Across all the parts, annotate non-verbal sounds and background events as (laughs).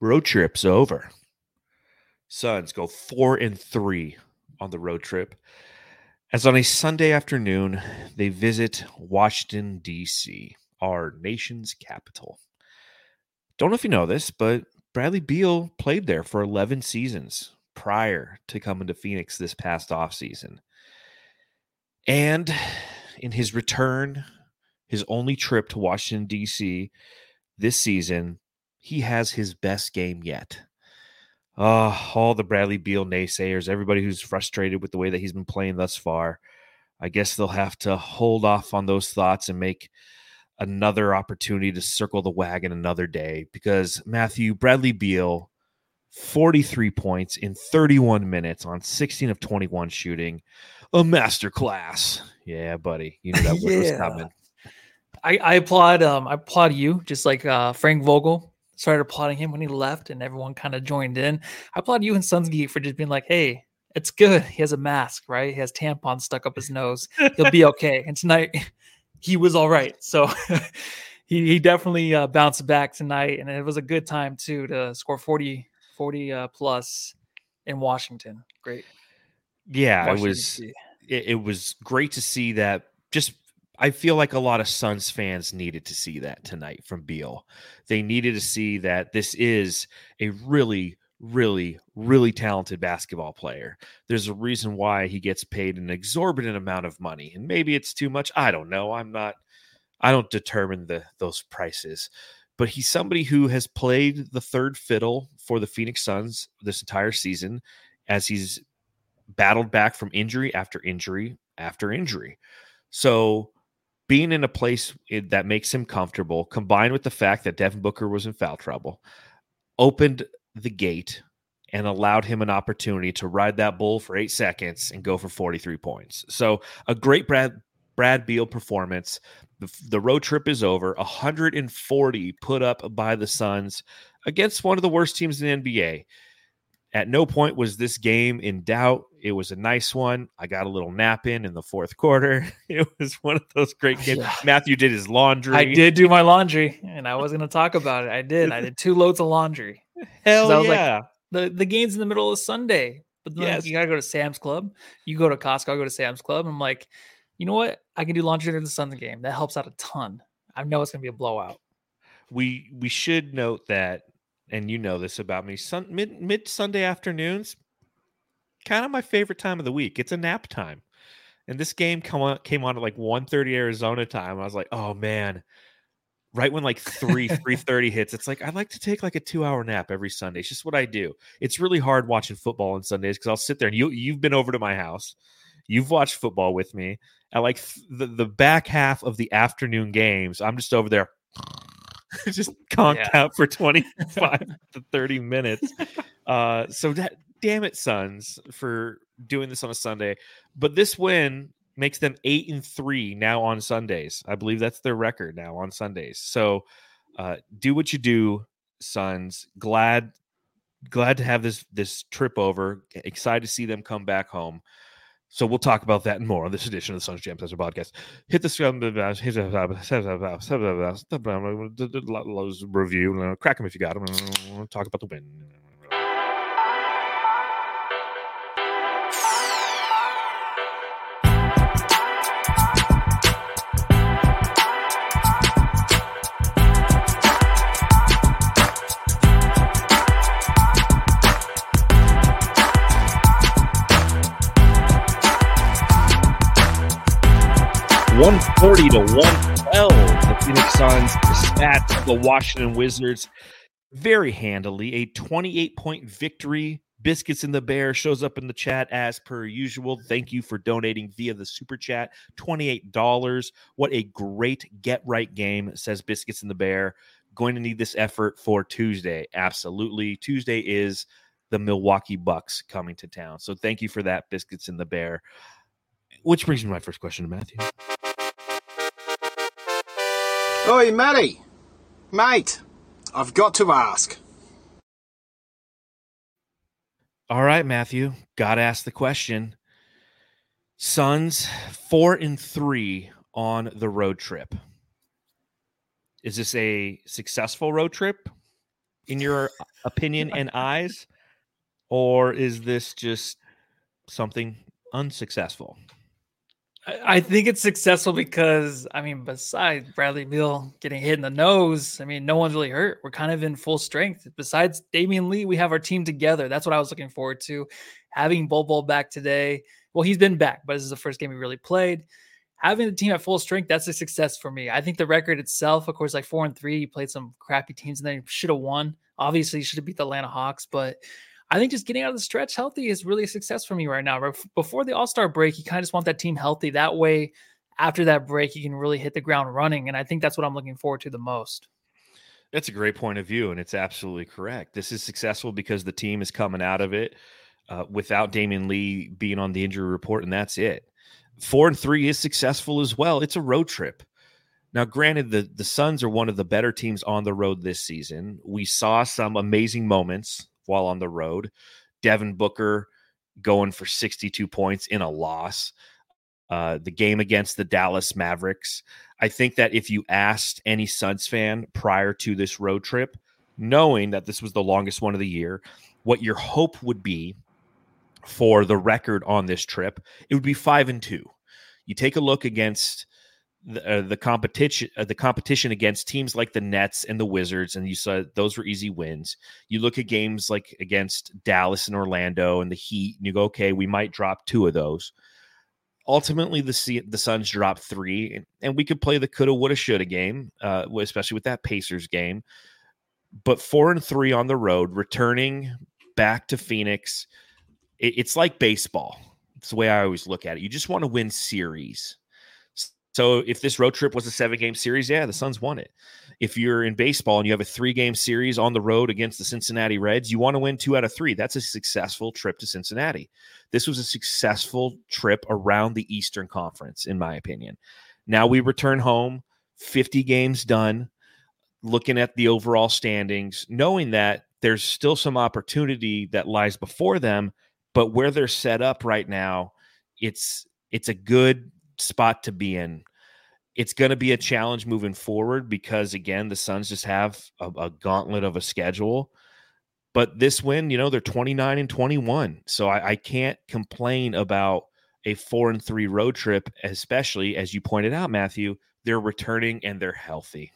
road trip's over. Suns go four and three on the road trip. As on a Sunday afternoon, they visit Washington, D.C., our nation's capital. Don't know if you know this, but Bradley Beal played there for 11 seasons prior to coming to Phoenix this past offseason. And in his return, his only trip to Washington, D.C. this season, he has his best game yet. Uh, all the Bradley Beal naysayers, everybody who's frustrated with the way that he's been playing thus far, I guess they'll have to hold off on those thoughts and make another opportunity to circle the wagon another day because Matthew Bradley Beal 43 points in 31 minutes on 16 of 21 shooting. A master class. Yeah, buddy. You knew that (laughs) yeah. was coming. I, I applaud um I applaud you just like uh Frank Vogel started applauding him when he left and everyone kind of joined in. I applaud you and Suns Geek for just being like, hey, it's good. He has a mask, right? He has tampons stuck up his nose. He'll be (laughs) okay. And tonight (laughs) he was all right. So (laughs) he, he definitely uh, bounced back tonight. And it was a good time too to score 40 40 uh, plus in Washington. Great. Yeah, Washington, it was it, it was great to see that just I feel like a lot of Suns fans needed to see that tonight from Beal. They needed to see that this is a really, really, really talented basketball player. There's a reason why he gets paid an exorbitant amount of money. And maybe it's too much. I don't know. I'm not I don't determine the those prices but he's somebody who has played the third fiddle for the Phoenix Suns this entire season as he's battled back from injury after injury after injury. So being in a place eh, that makes him comfortable, combined with the fact that Devin Booker was in foul trouble, opened the gate and allowed him an opportunity to ride that bull for eight seconds and go for 43 points. So a great Brad Brad Beal performance. The, the road trip is over. 140 put up by the Suns against one of the worst teams in the NBA. At no point was this game in doubt. It was a nice one. I got a little nap in in the fourth quarter. (laughs) It was one of those great oh, games. Yeah. Matthew did his laundry. I did do my laundry, and I was going to talk about it. I did. I did (laughs) two loads of laundry. Hell I was yeah! Like, the the game's in the middle of Sunday, but then yes. you gotta go to Sam's Club. You go to Costco. I go to Sam's Club. I'm like, you know what? I can do laundry during the Sunday game. That helps out a ton. I know it's going to be a blowout. We we should note that, and you know this about me. Sun, mid mid Sunday afternoons, kind of my favorite time of the week. It's a nap time, and this game come on came on at like 1.30 Arizona time. I was like, oh man, right when like 3 (laughs) 3.30 hits it's like i like to take like a two hour nap every sunday it's just what i do it's really hard watching football on sundays because i'll sit there and you, you've been over to my house you've watched football with me at like the, the back half of the afternoon games, I'm just over there (laughs) just conked yeah. out for 25 (laughs) to 30 minutes. Uh, so that damn it, Suns, for doing this on a Sunday. But this win makes them eight and three now on Sundays. I believe that's their record now on Sundays. So uh, do what you do, Suns. Glad glad to have this this trip over. Excited to see them come back home. So we'll talk about that and more on this edition of the Suns Jam Session podcast. Hit the review, crack them if you got them. Talk about the win. 140 to 112. The Phoenix Suns dispatched the Washington Wizards very handily. A 28 point victory. Biscuits in the Bear shows up in the chat as per usual. Thank you for donating via the super chat. $28. What a great get right game, says Biscuits in the Bear. Going to need this effort for Tuesday. Absolutely. Tuesday is the Milwaukee Bucks coming to town. So thank you for that, Biscuits in the Bear. Which brings me to my first question to Matthew. Oi, Matty! Mate, I've got to ask. All right, Matthew. Gotta ask the question. Suns four and three on the road trip. Is this a successful road trip? in your opinion and eyes, or is this just something unsuccessful? I think it's successful because I mean, besides Bradley Beal getting hit in the nose, I mean, no one's really hurt. We're kind of in full strength. Besides Damion Lee, we have our team together. That's what I was looking forward to. Having Bol back today. Well, he's been back, but this is the first game he really played. Having the team at full strength, that's a success for me. I think the record itself, of course, like four and three, he played some crappy teams and then should have won. Obviously, he should have beat the Atlanta Hawks, but I think just getting out of the stretch healthy is really a success for me right now. Before the All Star break, you kind of just want that team healthy. That way, after that break, you can really hit the ground running. And I think that's what I'm looking forward to the most. That's a great point of view, and it's absolutely correct. This is successful because the team is coming out of it uh, without Damion Lee being on the injury report, and that's it. Four and three is successful as well. It's a road trip. Now, granted, the the Suns are one of the better teams on the road this season. We saw some amazing moments while on the road. Devin Booker going for 62 points in a loss. Uh, the game against the Dallas Mavericks. I think that if you asked any Suns fan prior to this road trip, knowing that this was the longest one of the year, what your hope would be for the record on this trip, it would be five and two. You take a look against the, uh, the competition uh, the competition against teams like the Nets and the Wizards, and you saw those were easy wins. You look at games like against Dallas and Orlando and the Heat, and you go, okay, we might drop two of those. Ultimately, the the Suns dropped three, and, and we could play the coulda, woulda, shoulda game, uh, especially with that Pacers game. But four and three on the road, returning back to Phoenix, it, it's like baseball. It's the way I always look at it. You just want to win series so if this road trip was a seven game series, yeah, the Suns won it. If you're in baseball and you have a three game series on the road against the Cincinnati Reds, you want to win two out of three. That's a successful trip to Cincinnati. This was a successful trip around the Eastern Conference, in my opinion. Now we return home, 50 games done, looking at the overall standings, knowing that there's still some opportunity that lies before them, but where they're set up right now, it's it's a good spot to be in. It's going to be a mm-hmm. challenge moving forward because, again, the Suns just have a, a gauntlet of a schedule. But this win, you know, they're 29 and 21. So I, I can't complain about a four and three road trip, especially as you pointed out, Matthew. They're returning and they're healthy.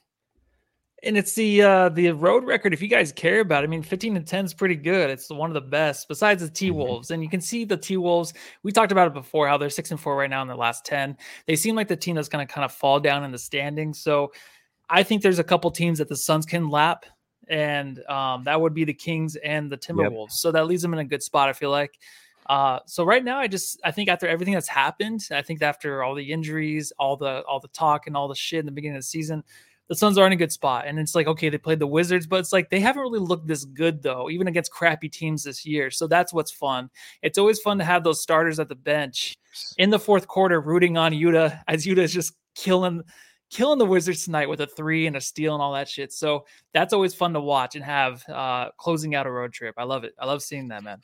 And it's the uh the road record. If you guys care about, it, I mean, 15 and 10 is pretty good. It's one of the best besides the T mm-hmm. Wolves. Mm-hmm. And you can see the T Wolves. We talked about it before, how they're six and four right now in their last 10. They seem like the team that's gonna kind of fall down in the standings. So I think there's a couple teams that the Suns can lap, and um, that would be the Kings and the Timberwolves. Yep. So that leaves them in a good spot, I feel like. Uh, so right now, I just I think after everything that's happened, I think after all the injuries, all the all the talk and all the shit in the beginning of the season, the Suns are in a good spot. And it's like, okay, they played the Wizards, but it's like they haven't really looked this good though, even against crappy teams this year. So that's what's fun. It's always fun to have those starters at the bench in the fourth quarter rooting on Yuta as Yuta is just killing killing the Wizards tonight with a three and a steal and all that shit. So that's always fun to watch and have uh closing out a road trip. I love it. I love seeing that, man.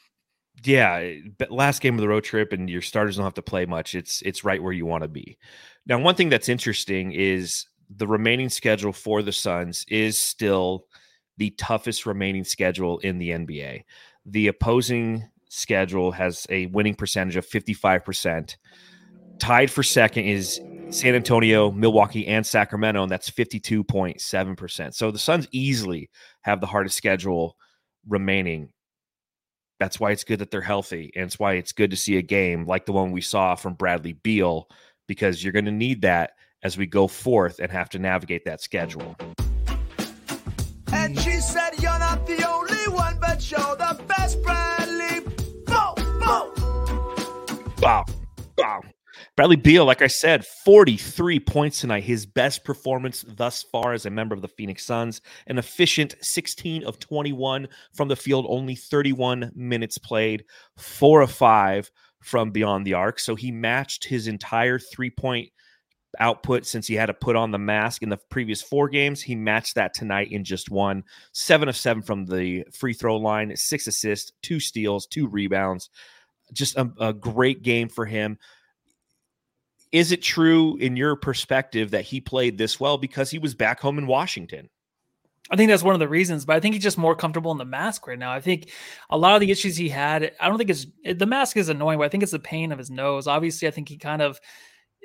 Yeah, last game of the road trip and your starters don't have to play much. It's it's right where you want to be. Now, one thing that's interesting is the remaining schedule for the Suns is still the toughest remaining schedule in the NBA. The opposing schedule has a winning percentage of 55%. Tied for second is San Antonio, Milwaukee, and Sacramento, and that's 52.7%. So the Suns easily have the hardest schedule remaining. That's why it's good that they're healthy. And it's why it's good to see a game like the one we saw from Bradley Beal, because you're going to need that as we go forth and have to navigate that schedule. And she said, You're not the only one, but you're the best, Bradley. Boom, boom. Wow. Wow. Bradley Beal, like I said, 43 points tonight. His best performance thus far as a member of the Phoenix Suns. An efficient 16 of 21 from the field, only 31 minutes played, four of five from beyond the arc. So he matched his entire three point output since he had to put on the mask in the previous four games. He matched that tonight in just one. Seven of seven from the free throw line, six assists, two steals, two rebounds. Just a, a great game for him. Is it true in your perspective that he played this well because he was back home in Washington? I think that's one of the reasons, but I think he's just more comfortable in the mask right now. I think a lot of the issues he had, I don't think it's the mask is annoying, but I think it's the pain of his nose. Obviously, I think he kind of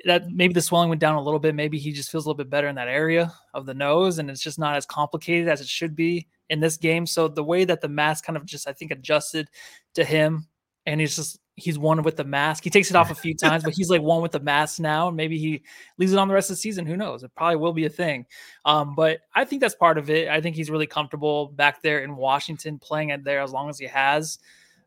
that maybe the swelling went down a little bit. Maybe he just feels a little bit better in that area of the nose, and it's just not as complicated as it should be in this game. So the way that the mask kind of just, I think, adjusted to him, and he's just he's one with the mask. He takes it off a few times, but he's like one with the mask now. And Maybe he leaves it on the rest of the season. Who knows? It probably will be a thing. Um, but I think that's part of it. I think he's really comfortable back there in Washington, playing it there as long as he has.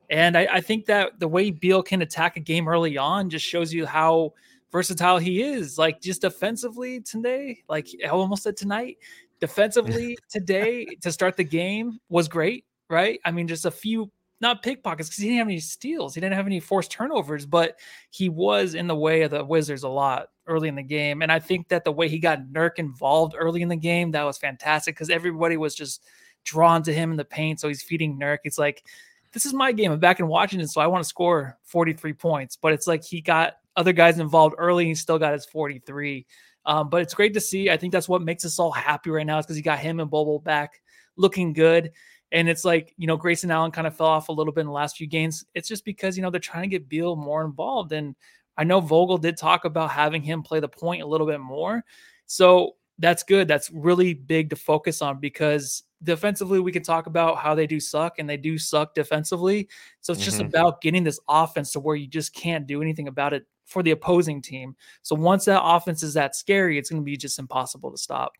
And I, I think that the way Beal can attack a game early on just shows you how versatile he is. Like just defensively today, like I almost said tonight, defensively (laughs) today to start the game was great, right? I mean, just a few not pickpockets because he didn't have any steals. He didn't have any forced turnovers, but he was in the way of the Wizards a lot early in the game. And I think that the way he got Nurk involved early in the game, that was fantastic because everybody was just drawn to him in the paint. So he's feeding Nurk. It's like, this is my game. I'm back in Washington, so I want to score 43 points. But it's like he got other guys involved early he still got his 43. Um, but it's great to see. I think that's what makes us all happy right now is because he got him and Bobo back looking good. And it's like, you know, Grayson Allen kind of fell off a little bit in the last few games. It's just because, you know, they're trying to get Beal more involved. And I know Vogel did talk about having him play the point a little bit more. So that's good. That's really big to focus on because defensively, we can talk about how they do suck and they do suck defensively. So it's mm-hmm. just about getting this offense to where you just can't do anything about it for the opposing team. So once that offense is that scary, it's going to be just impossible to stop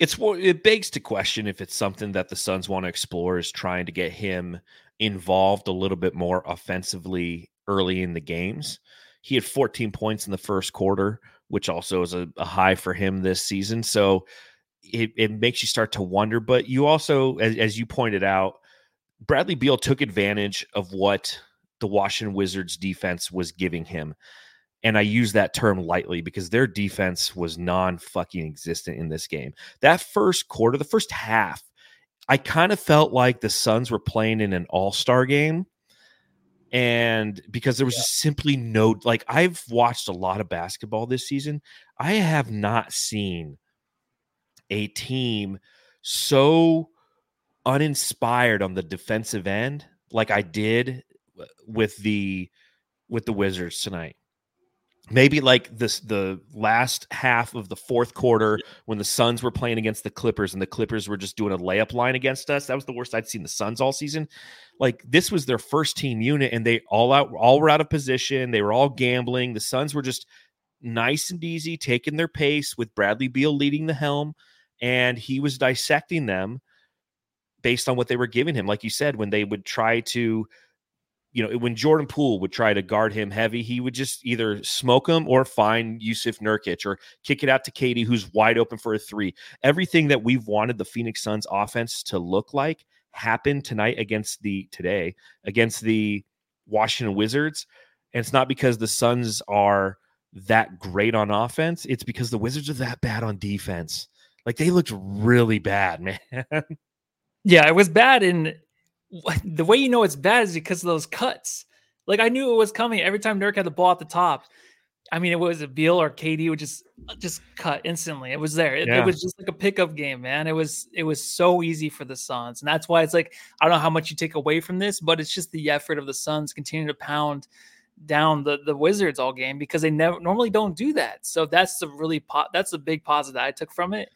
it's it begs to question if it's something that the Suns want to explore is trying to get him involved a little bit more offensively early in the games. He had 14 points in the first quarter, which also is a, a high for him this season. So it, it makes you start to wonder. But you also, as, as you pointed out, Bradley Beal took advantage of what the Washington Wizards defense was giving him and I use that term lightly because their defense was non fucking existent in this game. That first quarter, the first half, I kind of felt like the Suns were playing in an all star game. And because there was yeah. simply no, like, I've watched a lot of basketball this season. I have not seen a team so uninspired on the defensive end like I did Uh, with the with the Wizards tonight maybe like this the last half of the fourth quarter when the Suns were playing against the Clippers and the Clippers were just doing a layup line against us. That was the worst I'd seen the Suns all season. Like this was their first team unit and they all out all were out of position. They were all gambling. The Suns were just nice and easy, taking their pace with Bradley Beal leading the helm and he was dissecting them based on what they were giving him. Like you said, when they would try to you know, when Jordan Poole would try to guard him heavy, he would just either smoke him or find Jusuf Nurkic or kick it out to KD, who's wide open for a three. Everything that we've wanted the Phoenix Suns offense to look like happened tonight against the today against the Washington Wizards. And it's not because the Suns are that great on offense, it's because the Wizards are that bad on defense. Like they looked really bad, (laughs) man. Yeah, it was bad in (laughs) the way you know it's bad is because of those cuts. Like I knew it was coming every time Nurk had the ball at the top. I mean, it was a Beal or KD would just uh, just cut instantly. It was there. It, yeah. it, was just like a pickup game, man. It was it was so easy for the Suns, and that's why it's like I don't know how much you take away from this, but it's just the effort of the Suns continuing to pound down the the Wizards all game because they never normally don't do that. So that's the really po- that's a big positive I took from it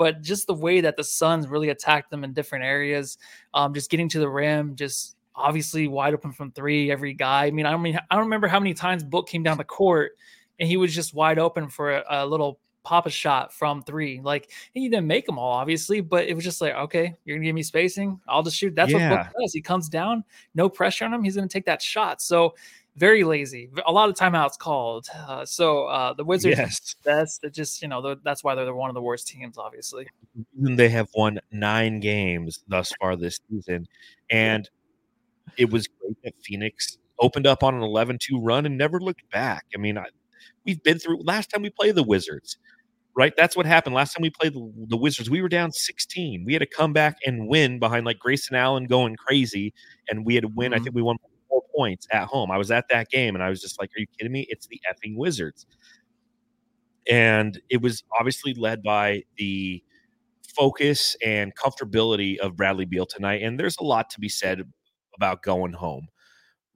but just the way that the Suns really attacked them in different areas, um, just getting to the rim, just obviously wide open from three, every guy. I mean, I mean, I don't remember how many times Book came down the court and he was just wide open for a, a little pop a shot from three. Like he didn't make them all, obviously, but it was just like, okay, you're gonna give me spacing, I'll just shoot. That's yeah. what Book does. He comes down, no pressure on him, he's gonna take that shot. So very lazy. A lot of timeouts called. Uh, so uh, the Wizards, yes. that's just you know that's why they're one of the worst teams, obviously. They have won nine games thus far this season, and it was great that Phoenix opened up on an 11-2 run and never looked back. I mean, I, we've been through last time we played the Wizards. Right, that's what happened last time we played the, the Wizards. We were down 16. We had to come back and win behind like Grayson Allen going crazy, and we had to win. Mm-hmm. I think we won points at home. I was at that game and I was just like, are you kidding me? It's the effing Wizards. And it was obviously led by the focus and comfortability of Bradley Beal tonight. And there's a lot to be said about going home,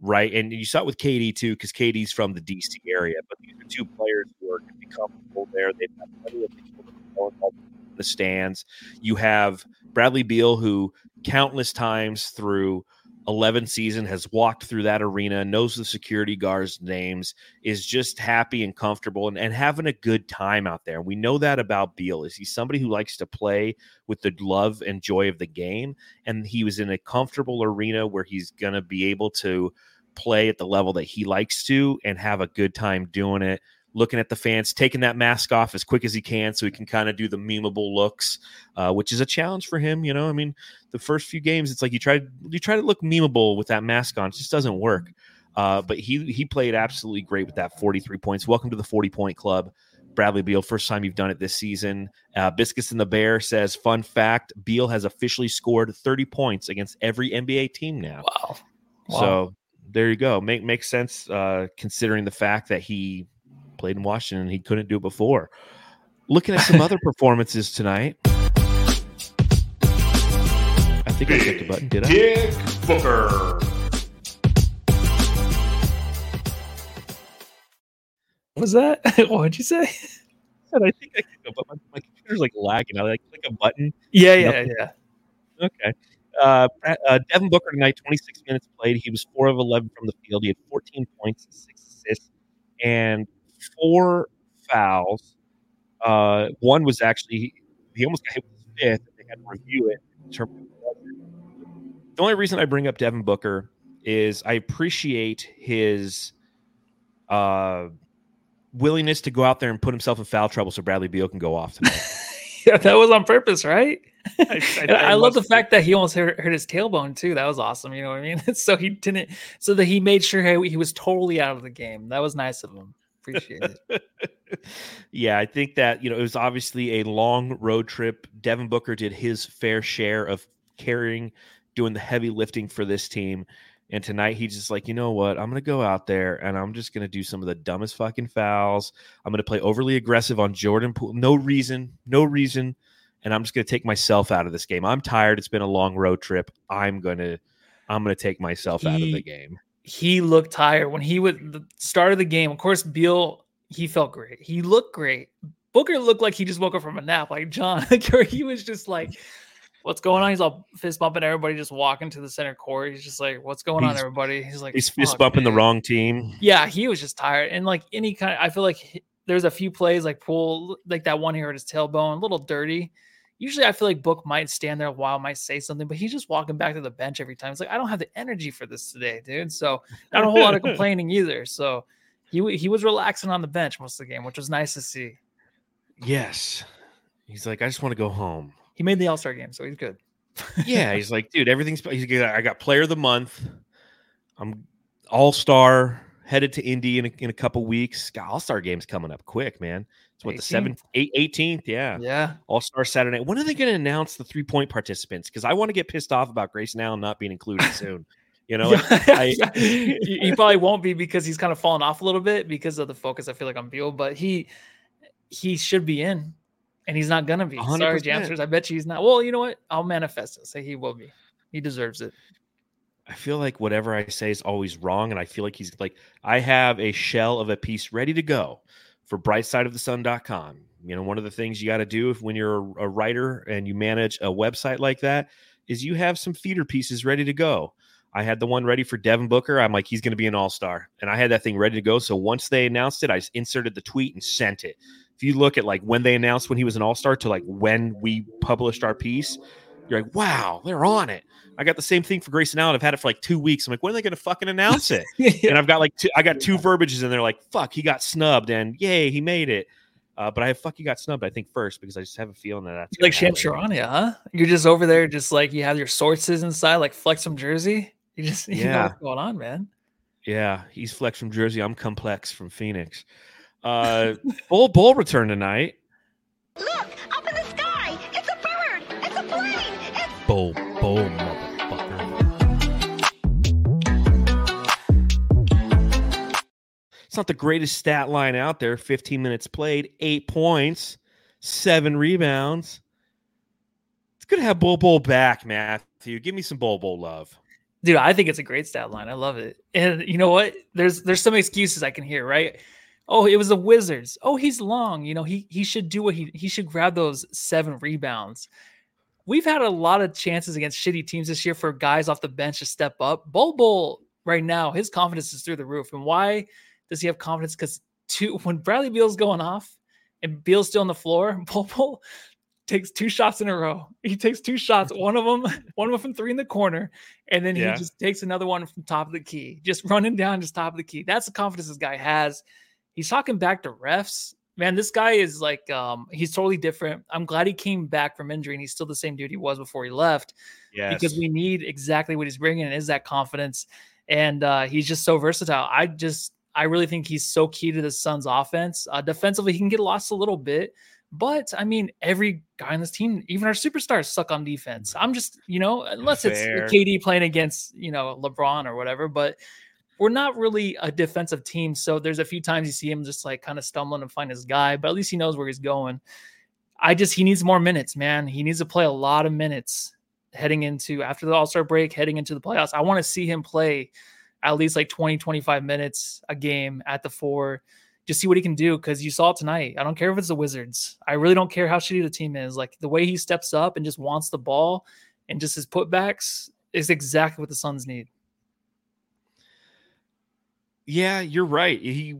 right? And you saw it with KD too, because KD's from the DC area, but these are two players who are going to comfortable there. They've got plenty of people in the stands. You have Bradley Beal, who countless times through 11 season has walked through that arena knows the security guards names is just happy and comfortable and, and having a good time out there. We know that about beal is he's somebody who likes to play with the love and joy of the game. And he was in a comfortable arena where he's going to be able to play at the level that he likes to and have a good time doing it looking at the fans, taking that mask off as quick as he can so he can kind of do the memeable looks, uh, which is a challenge for him. You know, I mean, the first few games, it's like you try you try to look memeable with that mask on, it just doesn't work. Uh, but he he played absolutely great with that 43 points. Welcome to the 40 point club. Bradley Beal, first time you've done it this season. Uh, Biscuits in the Bear says, fun fact: Beal has officially scored 30 points against every NBA team now. Wow. wow. So there you go. Make makes sense uh, considering the fact that he played in Washington. He couldn't do it before. Looking at some other (laughs) performances tonight. I think Big I clicked the button, did I? Dick Booker. What was that? (laughs) what did you say? I think I clicked a button. My, my computer's like lagging. I like click a button. Yeah, yeah, yeah. Okay. Uh, uh, Devin Booker tonight, 26 minutes played. He was 4 of 11 from the field. He had 14 points, 6 assists, and four fouls. Uh, one was actually he almost got hit with his fifth. They had to review it. The only reason I bring up Devin Booker is I appreciate his uh, willingness to go out there and put himself in foul trouble so Bradley Beal can go off (laughs) yeah, that was on purpose, right? I, I, (laughs) I, I love the fact that he almost hurt, hurt, his tailbone too. That was awesome. You know what I mean? (laughs) so he didn't. So that he made sure he, he was totally out of the game. That was nice of him. Appreciate it. (laughs) yeah, I think that, you know, it was obviously a long road trip. Devin Booker did his fair share of carrying, doing the heavy lifting for this team. And tonight he's just like, you know what? I'm going to go out there and I'm just going to do some of the dumbest fucking fouls. I'm going to play overly aggressive on Jordan Poole. No reason, no reason. And I'm just going to take myself out of this game. I'm tired. It's been a long road trip. I'm going to, I'm going to take myself he, out of the game he looked tired when he would the start of the game. Of course, Beal he felt great. He looked great. Booker looked like he just woke up from a nap, like John. (laughs) he was just like, "What's going on?" He's all fist bumping everybody, just walking to the center court. He's just like, "What's going he's, on, everybody?" He's like, "He's fist bumping man. the wrong team." Yeah, he was just tired, and like any kind, of, I feel like there's a few plays like Poole, like that one here at his tailbone, a little dirty usually I feel like Book might stand there a while, might say something, but he's just walking back to the bench every time. It's like I don't have the energy for this today, dude. So not a whole lot of (laughs) complaining either. So he he was relaxing on the bench most of the game, which was nice to see. Yes, he's like I just want to go home. He made the All Star game, so he's good. yeah, he's like, dude, everything's. He's like, I got Player of the Month. I'm All Star. Headed to Indy in a, in a couple weeks. All Star game's coming up quick, man. What 18th? the seventh, eighteenth, yeah, yeah. All Star Saturday. When are they going to announce the three point participants? Because I want to get pissed off about Grayson Allen not being included soon. You know, (laughs) I, (laughs) he probably won't be because he's kind of fallen off a little bit because of the focus. I feel like on Beal, but he he should be in, and he's not gonna be. 100%. Sorry, Jamsters. I bet you he's not. Well, you know what? I'll manifest it. Say he will be. He deserves it. I feel like whatever I say is always wrong, and I feel like he's like I have a shell of a piece ready to go for brightsideofthesun.com. You know, one of the things you got to do if when you're a, a writer and you manage a website like that is you have some feeder pieces ready to go. I had the one ready for Devin Booker. I'm like, he's going to be an all star. And I had that thing ready to go. So once they announced it, I inserted the tweet and sent it. If you look at like when they announced when he was an all star to like when we published our piece, you're like, wow, they're on it. I got the same thing for Grayson Allen. I've had it for like two weeks. I'm like, when are they going to fucking announce it? (laughs) yeah. And I've got like, two, I got two verbiages and they're like, fuck, he got snubbed and yay, he made it. Uh, but I have fuck, he got snubbed, I think, first because I just have a feeling that that's like Shams Charania, huh? You're just over there, just like you have your sources inside, like flex from Jersey. You just, (laughs) you yeah. know what's going on, man. Yeah, he's flex from Jersey. I'm complex from Phoenix. Uh, Bol Bol return tonight. Look up in the sky! Plane! It's Bol Bol. It's not the greatest stat line out there. 15 minutes played, eight points, seven rebounds. It's good to have Bol Bol back, Matthew. Give me some Bol Bol love. Dude, I think it's a great stat line. I love it. And you know what? There's there's some excuses I can hear, right? Oh, it was the Wizards. Oh, he's long. You know, he he should do what he he should grab those seven rebounds. We've had a lot of chances against shitty teams this year for guys off the bench to step up. Bol Bol right now, his confidence is through the roof. And why does he have confidence? Because two (laughs) when Bradley Beal's going off and Beal's still on the floor, (laughs) Bol Bol takes two shots in a row. He takes two shots, (laughs) one of them, one of them from three in the corner, and then he yeah. just takes another one from top of the key, just running down just top of the key. That's the confidence this guy has. He's talking back to refs. Man, this guy is like um he's totally different. I'm glad he came back from injury and he's still the same dude he was before he left. Yeah. Because we need exactly what he's bringing is that confidence and uh he's just so versatile. I just I really think he's so key to the Suns offense. Uh defensively he can get lost a little bit, but I mean, every guy on this team, even our superstars, suck on defense. I'm just, you know, unless Fair. it's KD playing against, you know, LeBron or whatever, but we're not really a defensive team. So there's a few times you see him just like kind of stumbling and find his guy, but at least he knows where he's going. I just, he needs more minutes, man. He needs to play a lot of minutes heading into after the All Star break, heading into the playoffs. I want to see him play at least like 20, 25 minutes a game at the four just see what he can do because you saw it tonight. I don't care if it's the Wizards. I really don't care how shitty the team is. Like the way he steps up and just wants the ball and just his putbacks is exactly what the Suns need. Yeah, you're right. He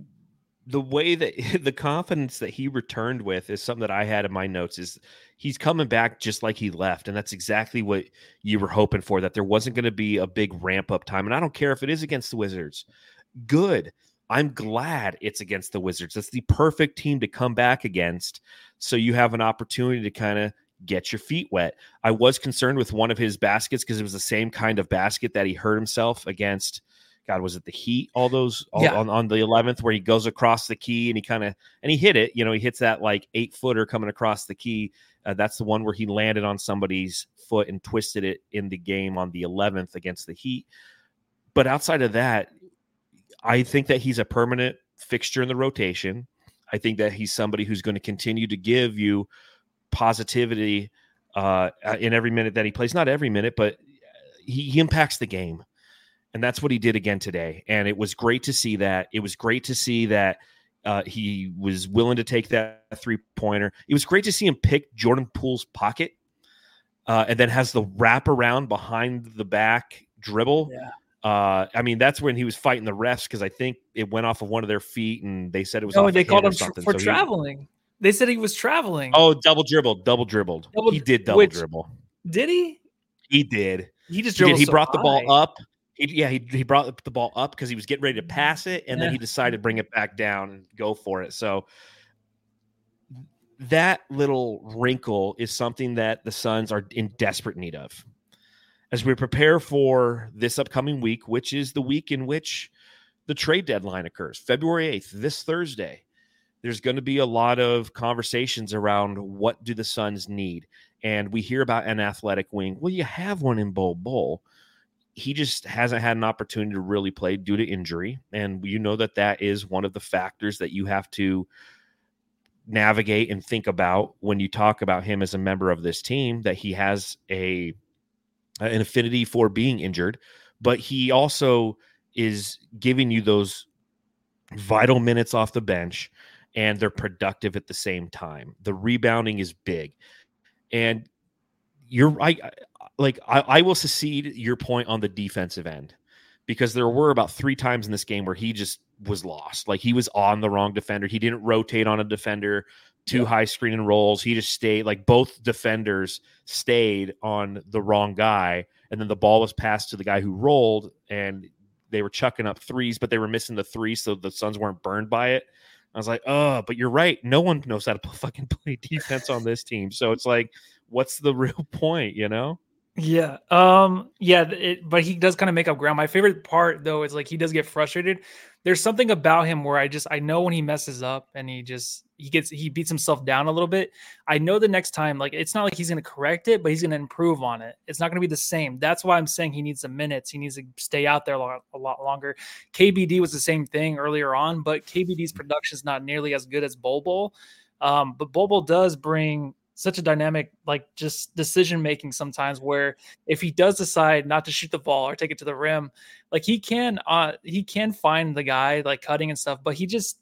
the way that (laughs) the confidence that he returned with is something that I had in my notes is he's coming back just like he left and that's exactly what you were hoping for that there wasn't going to be a big ramp up time and I don't care if it is against the Wizards. Good I'm glad it's against the Wizards. That's the perfect team to come back against. So you have an opportunity to kind of get your feet wet. I was concerned with one of his baskets because it was the same kind of basket that he hurt himself against. God, was it the Heat? All those all, yeah. on, on the 11th where he goes across the key and he kind of and he hit it. You know, he hits that like eight footer coming across the key. Uh, that's the one where he landed on somebody's foot and twisted it in the game on the 11th against the Heat. But outside of that, I think that he's a permanent fixture in the rotation. I think that he's somebody who's going to continue to give you positivity uh, uh, in every minute that he plays. Not every minute, but he, he impacts the game. And that's what he did again today. And it was great to see that. It was great to see that uh, he was willing to take that three pointer. It was great to see him pick Jordan Poole's pocket uh, and then has the wrap around behind the back dribble. Yeah. Uh, I mean, that's when he was fighting the refs because I think it went off of one of their feet, and they said it was. Oh, they called him for so traveling. He, they said he was traveling. Oh, double dribbled, double dribbled. Double, he did double which, dribble. Did he? He did. He just he, did. he brought high. the ball up. He, yeah, he, he brought the ball up because he was getting ready to mm-hmm. pass it, and yeah. then he decided to bring it back down and go for it. So that little wrinkle is something that the Suns are in desperate need of as we prepare for this upcoming week, which is the week in which the trade deadline occurs, February 8th, this Thursday. There's going to be a lot of conversations around what do the Suns need. And we hear about an athletic wing. Well, you have one in Bol Bol. He just hasn't had an opportunity to really play due to injury. And you know that that is one of the factors that you have to navigate and think about when you talk about him as a member of this team, that he has a an affinity for being injured, but he also is giving you those vital minutes off the bench and they're productive at the same time. The rebounding is big. And you're right. Like, I, I will secede your point on the defensive end because there were about three times in this game where he just was lost. Like, he was on the wrong defender. He didn't rotate on a defender two yeah. high screen and rolls. He just stayed like both defenders stayed on the wrong guy, and then the ball was passed to the guy who rolled, and they were chucking up threes, but they were missing the three, so the Suns weren't burned by it. I was like, oh, but you're right. No one knows how to fucking (laughs) play defense on this team. So it's like, what's the real (laughs) point, you know? Yeah. Um, yeah, it, but he does kind of make up ground. My favorite part though is like he does get frustrated. There's something about him where I just I know when he messes up and he just he gets he beats himself down a little bit. I know the next time, like it's not like he's going to correct it, but he's going to improve on it. It's not going to be the same. That's why I'm saying he needs some minutes. He needs to stay out there a lot, a lot longer. KBD was the same thing earlier on, but KBD's production is not nearly as good as Bol Bol. Um, but Bol does bring such a dynamic, like just decision making sometimes. Where if he does decide not to shoot the ball or take it to the rim, like he can, uh, he can find the guy like cutting and stuff. But he just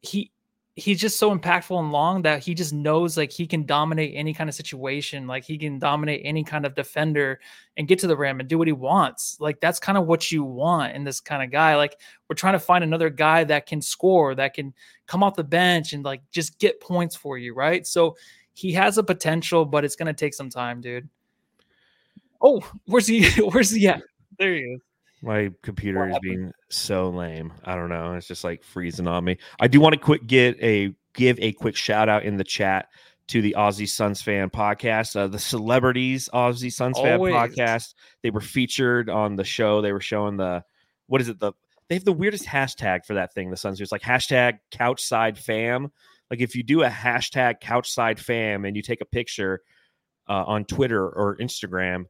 he he's just so impactful and long that he just knows like he can dominate any kind of situation like he can dominate any kind of defender and get to the rim and do what he wants like that's kind of what you want in this kind of guy like we're trying to find another guy that can score that can come off the bench and like just get points for you right so he has a potential but it's going to take some time dude oh where's he (laughs) where's he at there he is my computer is being so lame. I don't know. It's just like freezing on me. I do want to quick get a give a quick shout out in the chat to the Aussie Suns fan podcast, uh, the celebrities Aussie Suns Always. fan podcast. They were featured on the show. They were showing the what is it? The they have the weirdest hashtag for that thing. The Suns. It's like hashtag Couchside Fam. Like if you do a hashtag Couchside Fam and you take a picture uh, on Twitter or Instagram,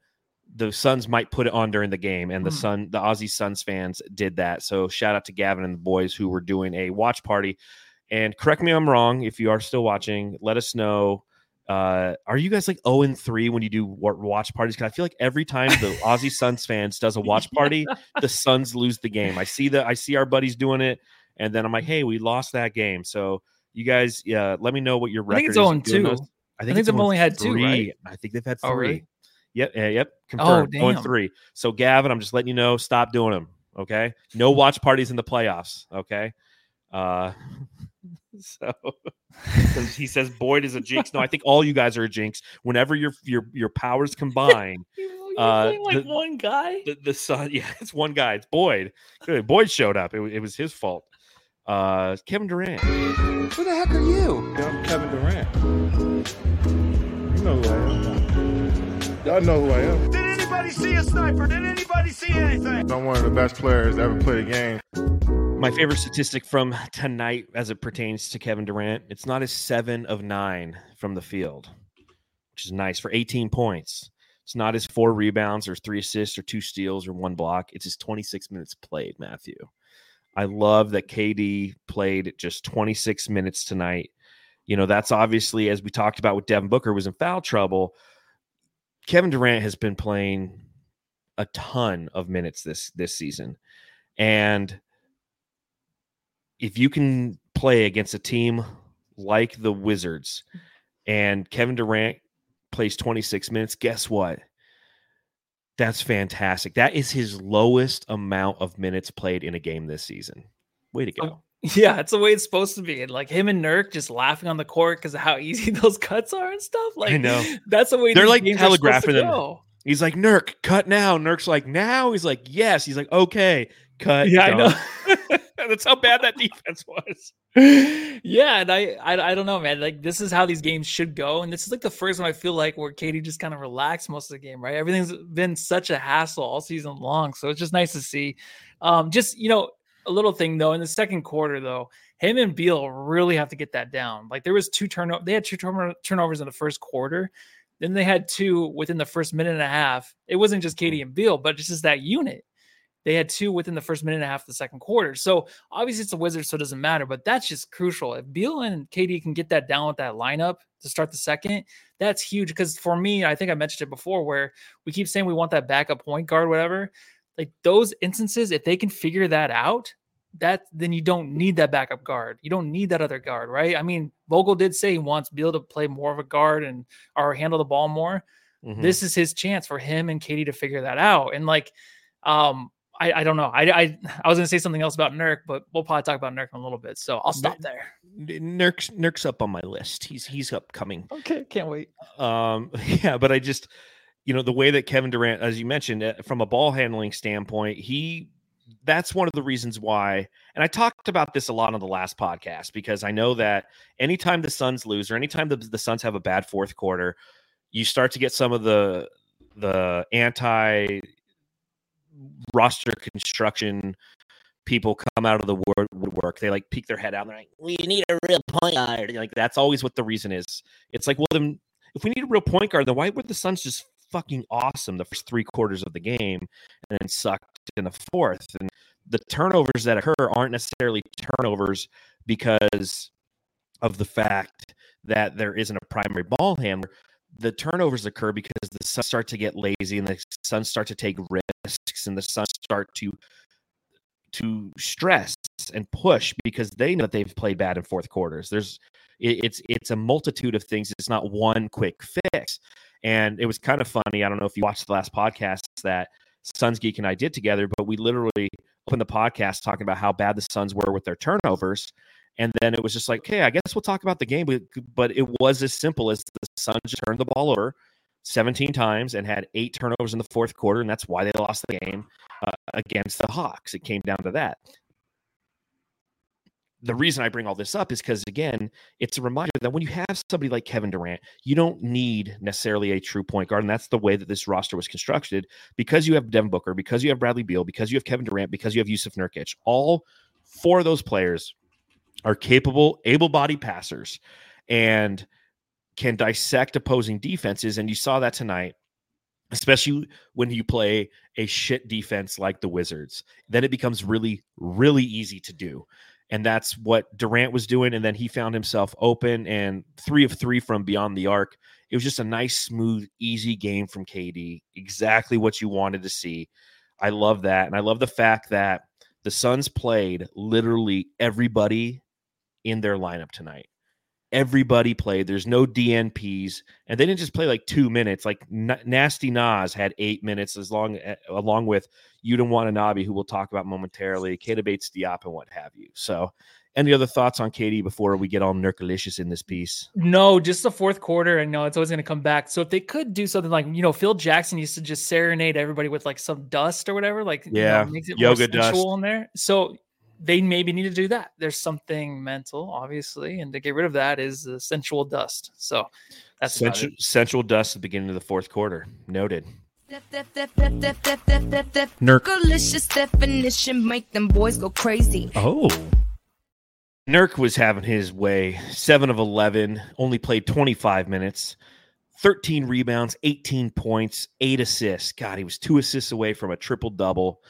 the Suns might put it on during the game, and the mm. Sun, the Aussie Suns fans did that. So shout out to Gavin and the boys who were doing a watch party. And correct me if I'm wrong. If you are still watching, let us know. Uh, are you guys like 0 and 3 when you do watch parties? Because I feel like every time the (laughs) Aussie Suns fans does a watch party, the Suns lose the game. I see that I see our buddies doing it, and then I'm like, hey, we lost that game. So you guys, yeah, let me know what your record I think it's 0 and 2. I think, I think they've only had two, right? I think they've had three. Oh, really? Yep, yeah, yep. Oh, Confirmed. Oh, Going three. So Gavin, I'm just letting you know, stop doing them. Okay. No watch parties in the playoffs. Okay. Uh (laughs) so (laughs) he says Boyd is a jinx. No, I think all you guys are a jinx. Whenever your your your powers (laughs) combine, uh, like the, one guy. The, the son, yeah, it's one guy. It's Boyd. Boyd showed up. It, it was his fault. Uh, Kevin Durant. Who the heck are you? Yeah, I'm Kevin Durant. You know who I am. Y'all know who I am. Did anybody see a sniper? Did anybody see anything? I'm one of the best players to ever play the game. My favorite statistic from tonight as it pertains to Kevin Durant, it's not his seven of nine from the field, which is nice for 18 points. It's not his four rebounds or three assists or two steals or one block. It's his 26 minutes played, Matthew. I love that KD played just 26 minutes tonight. You know, that's obviously, as we talked about with Devin Booker, was in foul trouble. Kevin Durant has been playing a ton of minutes this this season. And if you can play against a team like the Wizards and Kevin Durant plays 26 minutes, guess what? That's fantastic. That is his lowest amount of minutes played in a game this season. Way to go. (laughs) Yeah, it's the way it's supposed to be. And like him and Nurk just laughing on the court because of how easy (laughs) those cuts are and stuff. Like, I know that's the way they're like telegraphing them. He's like, Nurk, cut now. Nurk's like, now. He's like, yes. He's like, okay, cut. Yeah, I know. (laughs) that's how bad that defense was. yeah, and I, I, I don't know, man. Like this is how these games should go, and this is like the first one I feel like where KD just kind of relaxed most of the game. Right, everything's been such a hassle all season long, so it's just nice to see. Um, just you know, a little thing though in the second quarter though him and Beal really have to get that down like there was two turnover they had two turn- turnovers in the first quarter then they had two within the first minute and a half it wasn't just KD and Beal but just that unit they had two within the first minute and a half of the second quarter so obviously it's the Wizards so it doesn't matter but that's just crucial if Beal and KD can get that down with that lineup to start the second that's huge because for me I think I mentioned it before where we keep saying we want that backup point guard whatever like those instances, if they can figure that out, that then you don't need that backup guard. You don't need that other guard, right? I mean, Vogel did say he wants Beal to play more of a guard and or handle the ball more. Mm-hmm. This is his chance for him and KD to figure that out. And like, um, I, I don't know. I, I I was gonna say something else about Nurk, but we'll probably talk about Nurk in a little bit. So I'll stop there. Nurk's Nurk's up on my list. He's he's upcoming. Okay, can't wait. Um, (laughs) yeah, but I just you know the way that Kevin Durant, as you mentioned, uh, from a ball handling standpoint, he that's one of the reasons why. And I talked about this a lot on the last podcast because I know that anytime the Suns lose or anytime the, the Suns have a bad fourth quarter, you start to get some of the the anti roster construction people come out of the woodwork. They like peek their head out and they're like, "We need a real point guard." Like that's always what the reason is. It's like, well, then if we need a real point guard, then why would the Suns just fucking awesome the first three quarters of the game and then sucked in the fourth. And the turnovers that occur aren't necessarily turnovers because of the fact that there isn't a primary ball handler, the turnovers occur because the Suns start to get lazy and the Suns start to take risks and the Suns start to to stress and push because they know that they've played bad in fourth quarters. There's it, it's it's a multitude of things. It's not one quick fix. And it was kind of funny. I don't know if you watched the last podcast that Suns Geek and I did together, but we literally opened the podcast talking about how bad the Suns were with their turnovers. And then it was just like, hey, I guess we'll talk about the game. But it was as simple as the Suns just turned the ball over 17 times and had eight turnovers in the fourth quarter. And that's why they lost the game uh, against the Hawks. It came down to that the reason I bring all this up is because again, it's a reminder that when you have somebody like Kevin Durant, you don't need necessarily a true point guard, and that's the way that this roster was constructed. Because you have Devin Booker, because you have Bradley Beal, because you have Kevin Durant, because you have Jusuf Nurkic, all four of those players are capable, able-bodied passers, and can dissect opposing defenses. And you saw that tonight especially when you play a shit defense like the Wizards. Then it becomes really, really easy to do and that's what Durant was doing. And then he found himself open and three of three from beyond the arc. It was just a nice, smooth, easy game from KD. Exactly what you wanted to see. I love that, and I love the fact that the Suns played literally everybody in their lineup tonight everybody played. There's no DNPs, and they didn't just play like two minutes. Like N- Nasty Nas had eight minutes, as long uh, along with Yuta Watanabe, who we'll talk about momentarily, Keita Bates Diop, and what have you. So, any other thoughts on KD before we get all Nurkalicious in this piece? No, just the fourth quarter. and no, it's always going to come back. So if they could do something like you know, Phil Jackson used to just serenade everybody with like some dust or whatever, like yeah, you know, makes it yoga dust in there. So they maybe need to do that. There's something mental, obviously, and to get rid of that is the sensual dust. So that's sensual, sensual dust at the beginning of the fourth quarter. Noted. Nurkalicious definition make them boys go crazy. Oh. Nurk was having his way. Seven of 11, only played 25 minutes, 13 rebounds, 18 points, eight assists. God, he was two assists away from a triple double.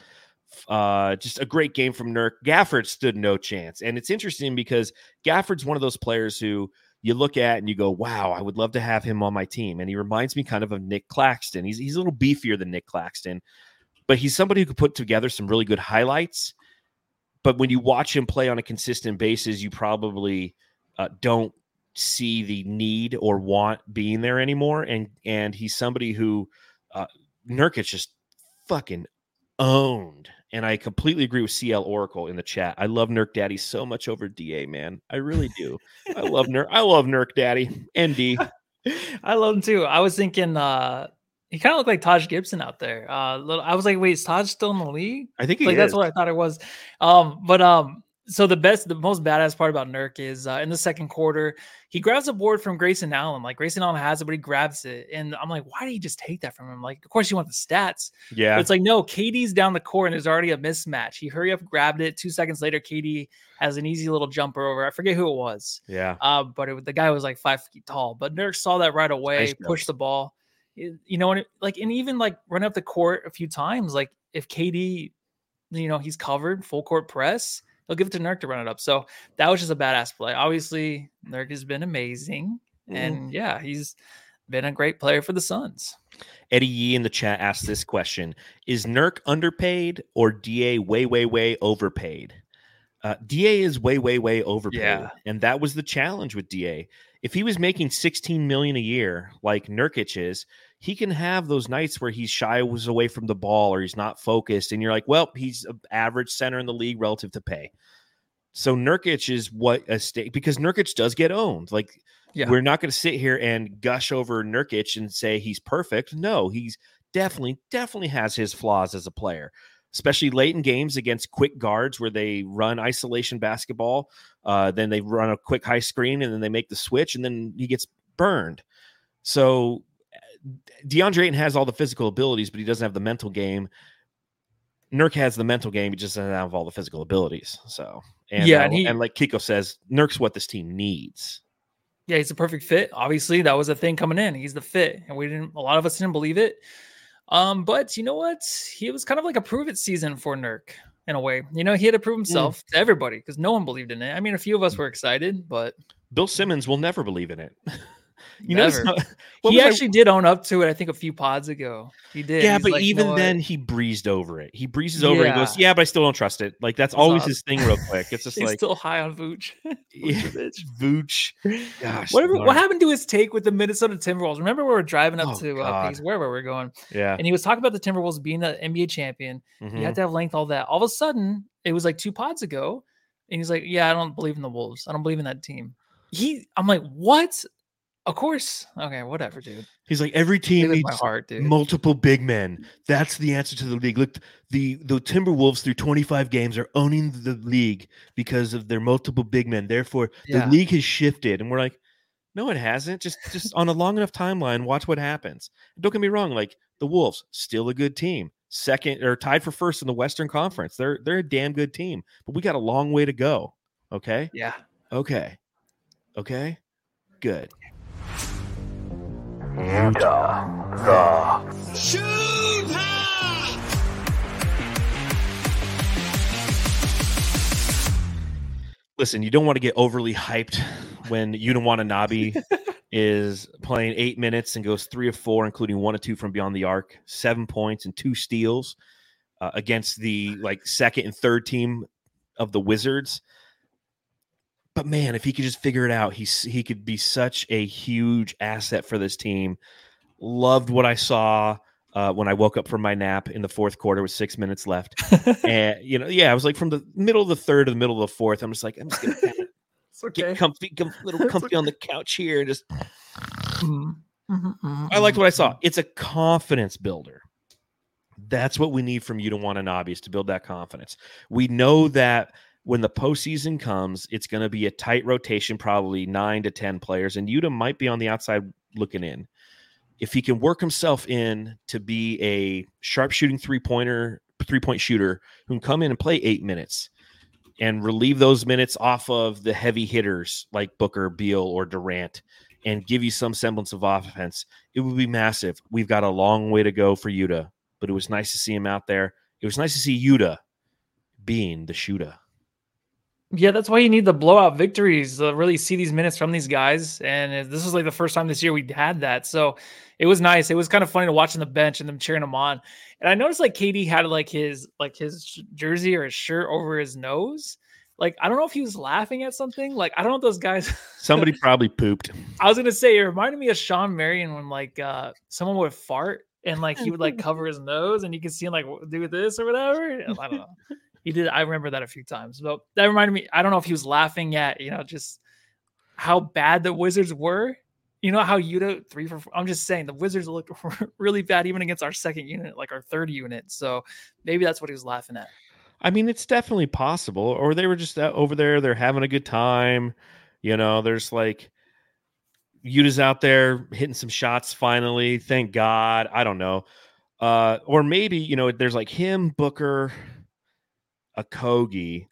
Uh, just a great game from Nurk. Gafford stood no chance. And it's interesting because Gafford's one of those players who you look at and you go, wow, I would love to have him on my team. And he reminds me kind of of Nick Claxton. He's, he's a little beefier than Nick Claxton, but he's somebody who could put together some really good highlights. But when you watch him play on a consistent basis, you probably uh, don't see the need or want being there anymore. And and he's somebody who uh, Nurkic just fucking owned and I completely agree with CL Oracle in the chat. I love Nurk Daddy so much over DA, man. I really do. I love Nurk. I love Nurk Daddy and D. (laughs) I love him too. I was thinking uh he kind of looked like Taj Gibson out there. Uh I was like, wait, is Taj still in the league? I think like is. that's what I thought it was. Um, but um so the best, the most badass part about Nurk is uh, in the second quarter, he grabs a board from Grayson Allen. Like Grayson Allen has it, but he grabs it, and I'm like, why did he just take that from him? Like, of course you want the stats. Yeah, but it's like no, KD's down the court, and there's already a mismatch. He hurry up, grabbed it. Two seconds later, KD has an easy little jumper over. I forget who it was. Yeah, uh, but it, the guy was like five feet tall. But Nurk saw that right away, nice pushed the ball. You know, and it, like, and even like run up the court a few times. Like if KD, you know, he's covered full court press they'll give it to Nurk to run it up. So that was just a badass play. Obviously, Nurk has been amazing. Mm. And yeah, he's been a great player for the Suns. Eddie Yee in the chat asked this question Is Nurk underpaid or DA way, way, way overpaid? Uh, DA is way, way, way overpaid. Yeah. And that was the challenge with DA. If he was making 16 million a year like Nurkic is, he can have those nights where he's shy was away from the ball or he's not focused, and you're like, well, he's an average center in the league relative to pay. So Nurkic is what a state because Nurkic does get owned. Like yeah. we're not going to sit here and gush over Nurkic and say he's perfect. No, he's definitely definitely has his flaws as a player, especially late in games against quick guards where they run isolation basketball. Uh, then they run a quick high screen and then they make the switch and then he gets burned. So DeAndre Ayton has all the physical abilities, but he doesn't have the mental game. Nurk has the mental game, he just doesn't have all the physical abilities. So, and, yeah, uh, and, he, and like Kiko says, Nurk's what this team needs. Yeah, he's a perfect fit. Obviously, that was a thing coming in. He's the fit, and we didn't. A lot of us didn't believe it. Um, but you know what? He was kind of like a prove it season for Nurk. in a way. You know, he had to prove himself mm. to everybody because no one believed in it. I mean, a few of us were excited, but Bill Simmons will never believe in it. (laughs) You know, (laughs) he actually I, did own up to it. I think a few pods ago. He did. Yeah, He's but like, even then, he breezed over it. He breezes over. Yeah. It and goes, "Yeah, but I still don't trust it." Like that's, always awesome. his thing. Real quick, it's (laughs) just He's like still high on Vooch. (laughs) Vooch. Gosh, Whatever, what happened to his take with the Minnesota Timberwolves? Remember, we were driving up oh, to uh, wherever we were going. Yeah, and he was talking about the Timberwolves being the NBA champion. Mm-hmm. You had to have length, all that. All of a sudden, it was like two pods ago, and he's like, "Yeah, I don't believe in the Wolves. I don't believe in that team." He, I'm like, what? Of course. Okay, whatever, dude. He's like every team needs heart, multiple big men. That's the answer to the league. Look, the the Timberwolves through 25 games are owning the league because of their multiple big men. Therefore, yeah. the league has shifted, and we're like, no, it hasn't. Just just on a long enough timeline, watch what happens. Don't get me wrong. Like the Wolves, still a good team. Second or tied for first in the Western Conference. They're they're a damn good team, but we got a long way to go. Okay. Yeah. Okay. Okay. Good. Utah, the Shoot Listen, you don't want to get overly hyped when Yuta Watanabe (laughs) is playing eight minutes and goes three of four, including one or two from beyond the arc, seven points and two steals uh, against the like second and third team of the Wizards but man, if he could just figure it out, he's he could be such a huge asset for this team. Loved what I saw uh, when I woke up from my nap in the fourth quarter with six minutes left, (laughs) and you know, yeah, I was like from the middle of the third to the middle of the fourth. I'm just like, I'm just gonna (laughs) okay. get comfy, get a little comfy on the couch here, just. Mm-hmm. Mm-hmm. I liked what I saw. Mm-hmm. It's a confidence builder. That's what we need from you to want Watanabe is to build that confidence. We know that when the postseason comes, it's going to be a tight rotation, probably nine to 10 players, and Yuta might be on the outside looking in. If he can work himself in to be a sharp shooting three pointer, three point shooter who can come in and play eight minutes and relieve those minutes off of the heavy hitters like Booker, Beal, or Durant and give you some semblance of offense, it would be massive. We've got a long way to go for Yuta, but it was nice to see him out there. It was nice to see Yuta being the shooter. Yeah, that's why you need the blowout victories to really see these minutes from these guys. And this was like the first time this year we had that. So it was nice. It was kind of funny to watch on the bench and them cheering him on. And I noticed like KD had like his like his jersey or his shirt over his nose. Like I don't know if he was laughing at something. Like I don't know if those guys. (laughs) Somebody probably pooped. I was gonna say it reminded me of Shawn Marion when like uh someone would fart and like he would like (laughs) cover his nose and you could see him like do this or whatever. I don't know. He did. I remember that a few times. But that reminded me. I don't know if he was laughing at you know just how bad the Wizards were. You know how Yuta three for. Four, I'm just saying the Wizards looked (laughs) really bad even against our second unit, like our third unit. So maybe that's what he was laughing at. I mean, it's definitely possible. Or they were just over there. They're having a good time. You know, there's like Yuta's out there hitting some shots finally. Thank God. I don't know. Uh, or maybe, you know, there's like him, Booker, Okogie.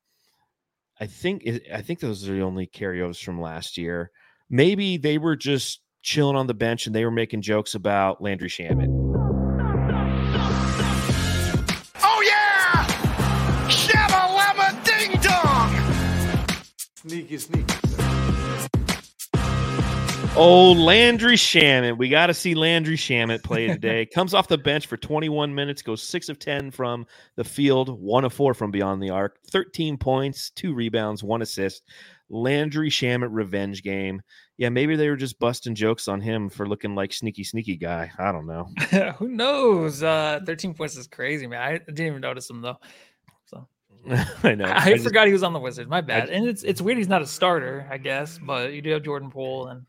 I think I think those are the only carryovers from last year. Maybe they were just chilling on the bench and they were making jokes about Landry Shamet. Oh yeah! Shabba ding dong! Sneaky, sneaky. Oh, Landry Shamet. We got to see Landry Shamet play (laughs) today. Comes off the bench for 21 minutes, goes 6 of 10 from the field, 1 of 4 from beyond the arc, 13 points, 2 rebounds, 1 assist. Landry Shamet revenge game. Yeah, maybe they were just busting jokes on him for looking like sneaky, sneaky guy. I don't know. (laughs) Who knows? Uh, 13 points is crazy, man. I didn't even notice him, though. So (laughs) I know. I, I forgot just, he was on the Wizards. My bad. I, and it's it's weird he's not a starter, I guess, but you do have Jordan Poole and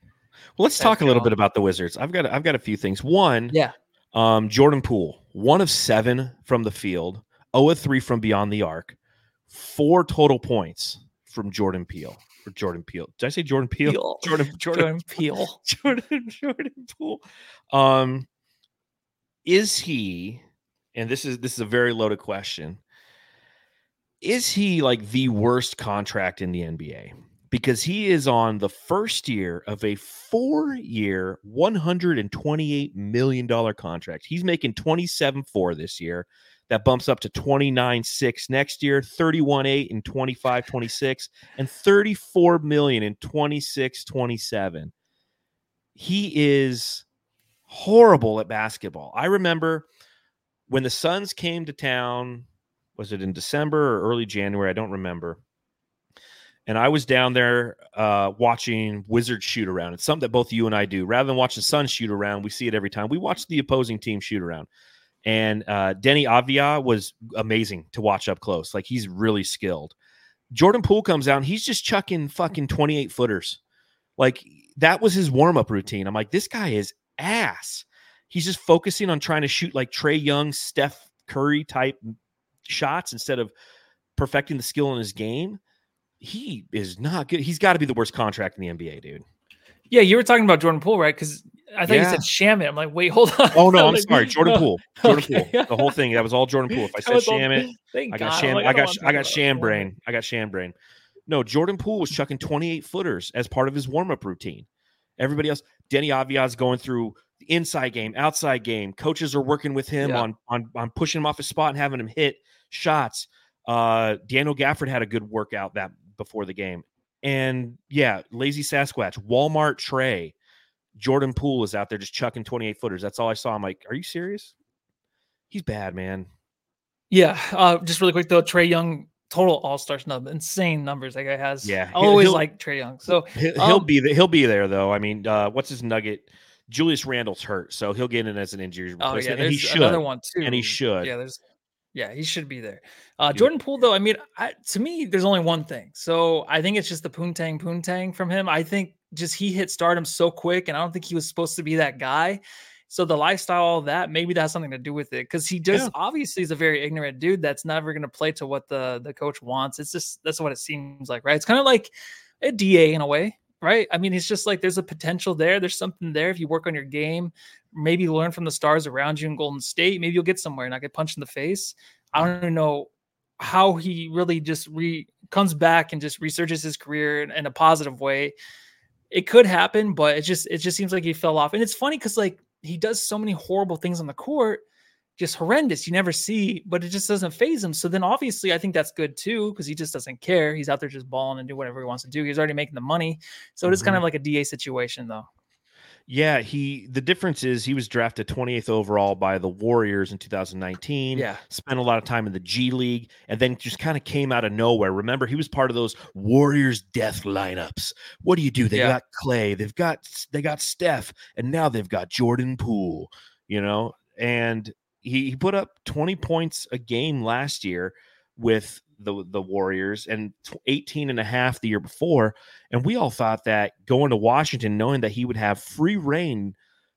well, let's talk a little bit about the Wizards. I've got I've got a few things. One, yeah, um, Jordan Poole, one of seven from the field, 0 of 3 from beyond the arc, four total points from Jordan Peele. Or Jordan Peele. Did I say Jordan Peele? Peele. (laughs) Jordan (laughs) Jordan, Jordan Peele. (laughs) Jordan Jordan Poole. Um, is he? And this is this is a very loaded question. Is he like the worst contract in the NBA? Because he is on the first year of a four year, $128 million contract. He's making 27 4 this year. That bumps up to 29 6 next year, 31 8 in 25 26, and 34 million in 26 27. He is horrible at basketball. I remember when the Suns came to town, was it in December or early January? I don't remember. And I was down there uh, watching Wizards shoot around. It's something that both you and I do. Rather than watch the Suns shoot around, we see it every time. We watch the opposing team shoot around. And uh, Deni Avdija was amazing to watch up close. Like he's really skilled. Jordan Poole comes out and he's just chucking fucking 28 footers. Like that was his warm up routine. I'm like, this guy is ass. He's just focusing on trying to shoot like Trae Young, Steph Curry type shots instead of perfecting the skill in his game. He is not good. He's got to be the worst contract in the NBA, dude. Yeah, you were talking about Jordan Poole, right? Because I thought yeah. you said Shamet. I'm like, wait, hold on. Oh (laughs) no, I'm like, sorry, (laughs) Jordan no. Poole. Jordan okay. Poole. The whole thing. That was all Jordan Poole. If I (laughs) said Shamet, I got Sham. Like, I, I got I got Sham brain. I got Sham brain. No, Jordan Poole was chucking 28 footers as part of his warm up routine. Everybody else, Deni Avdija's going through the inside game, outside game. Coaches are working with him yeah. on, on on pushing him off his spot and having him hit shots. Uh, Daniel Gafford had a good workout that before the game. And yeah, lazy Sasquatch, Walmart Trae, Jordan Poole is out there just chucking 28 footers. That's all I saw. I'm like, are you serious? He's bad, man. Yeah. Uh, just really quick though, Trae Young total all star snub, insane numbers that guy has. Yeah, always like Trae Young. So he'll, um, be there. He'll be there though. I mean, uh, what's his nugget? Julius Randle's hurt, so he'll get in as an injury replacement. Oh, yeah, and he should. Another one too, and he should. Yeah, there's. Yeah, he should be there. Uh, Jordan Poole, though, I mean, I, to me, there's only one thing. So I think it's just the poontang poontang from him. I think just he hit stardom so quick, and I don't think he was supposed to be that guy. So the lifestyle, all that, maybe that has something to do with it. Cause he just yeah. obviously is a very ignorant dude that's never gonna play to what the the coach wants. It's just that's what it seems like, right? It's kind of like a DA in a way, right? I mean, it's just like there's a potential there. There's something there if you work on your game, maybe learn from the stars around you in Golden State, maybe you'll get somewhere and not get punched in the face. I don't even know how he really just re comes back and just resurges his career in, in a positive way. It could happen, but it just it just seems like he fell off. And it's funny because like he does so many horrible things on the court, just horrendous. You never see, but it just doesn't faze him. So then obviously I think that's good too, because he just doesn't care. He's out there just balling and do whatever he wants to do. He's already making the money. So mm-hmm. it is kind mm-hmm. of like a DA situation though. Yeah, he the difference is he was drafted 28th overall by the Warriors in 2019. Yeah. Spent a lot of time in the G League and then just kind of came out of nowhere. Remember, he was part of those Warriors death lineups. What do you do? They yeah. got Clay, they've got they got Steph, and now they've got Jordan Poole, you know, and he, he put up 20 points a game last year with the the Warriors and 18 and a half the year before. And we all thought that going to Washington, knowing that he would have free reign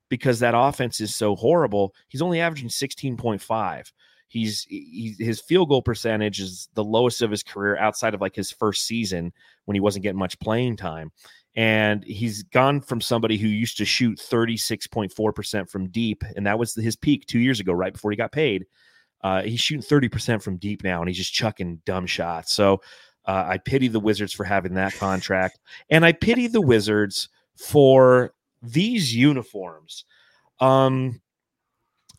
because that offense is so horrible, he's only averaging 16.5. He's he, his field goal percentage is the lowest of his career outside of like his first season when he wasn't getting much playing time. And he's gone from somebody who used to shoot 36.4% from deep, and that was his peak two years ago, right before he got paid, uh, he's shooting 30% from deep now and he's just chucking dumb shots. So uh, I pity the Wizards for having that contract. And I pity the Wizards for these uniforms. Um,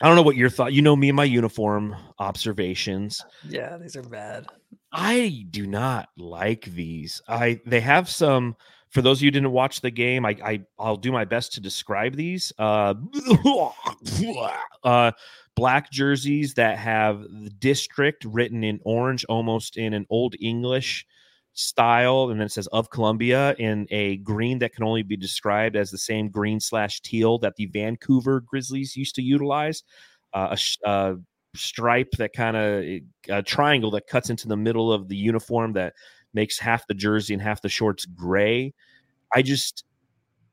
I don't know what your thought. You know me and my uniform observations. Yeah, these are bad. I do not like these. I they have some. For those of you didn't watch the game, I, I I'll do my best to describe these. Uh, (laughs) uh, black jerseys that have the district written in orange, almost in an old English style, and then it says of Columbia in a green that can only be described as the same green slash teal that the Vancouver Grizzlies used to utilize. Uh, a, a stripe that kind of a triangle that cuts into the middle of the uniform that makes half the jersey and half the shorts gray. I just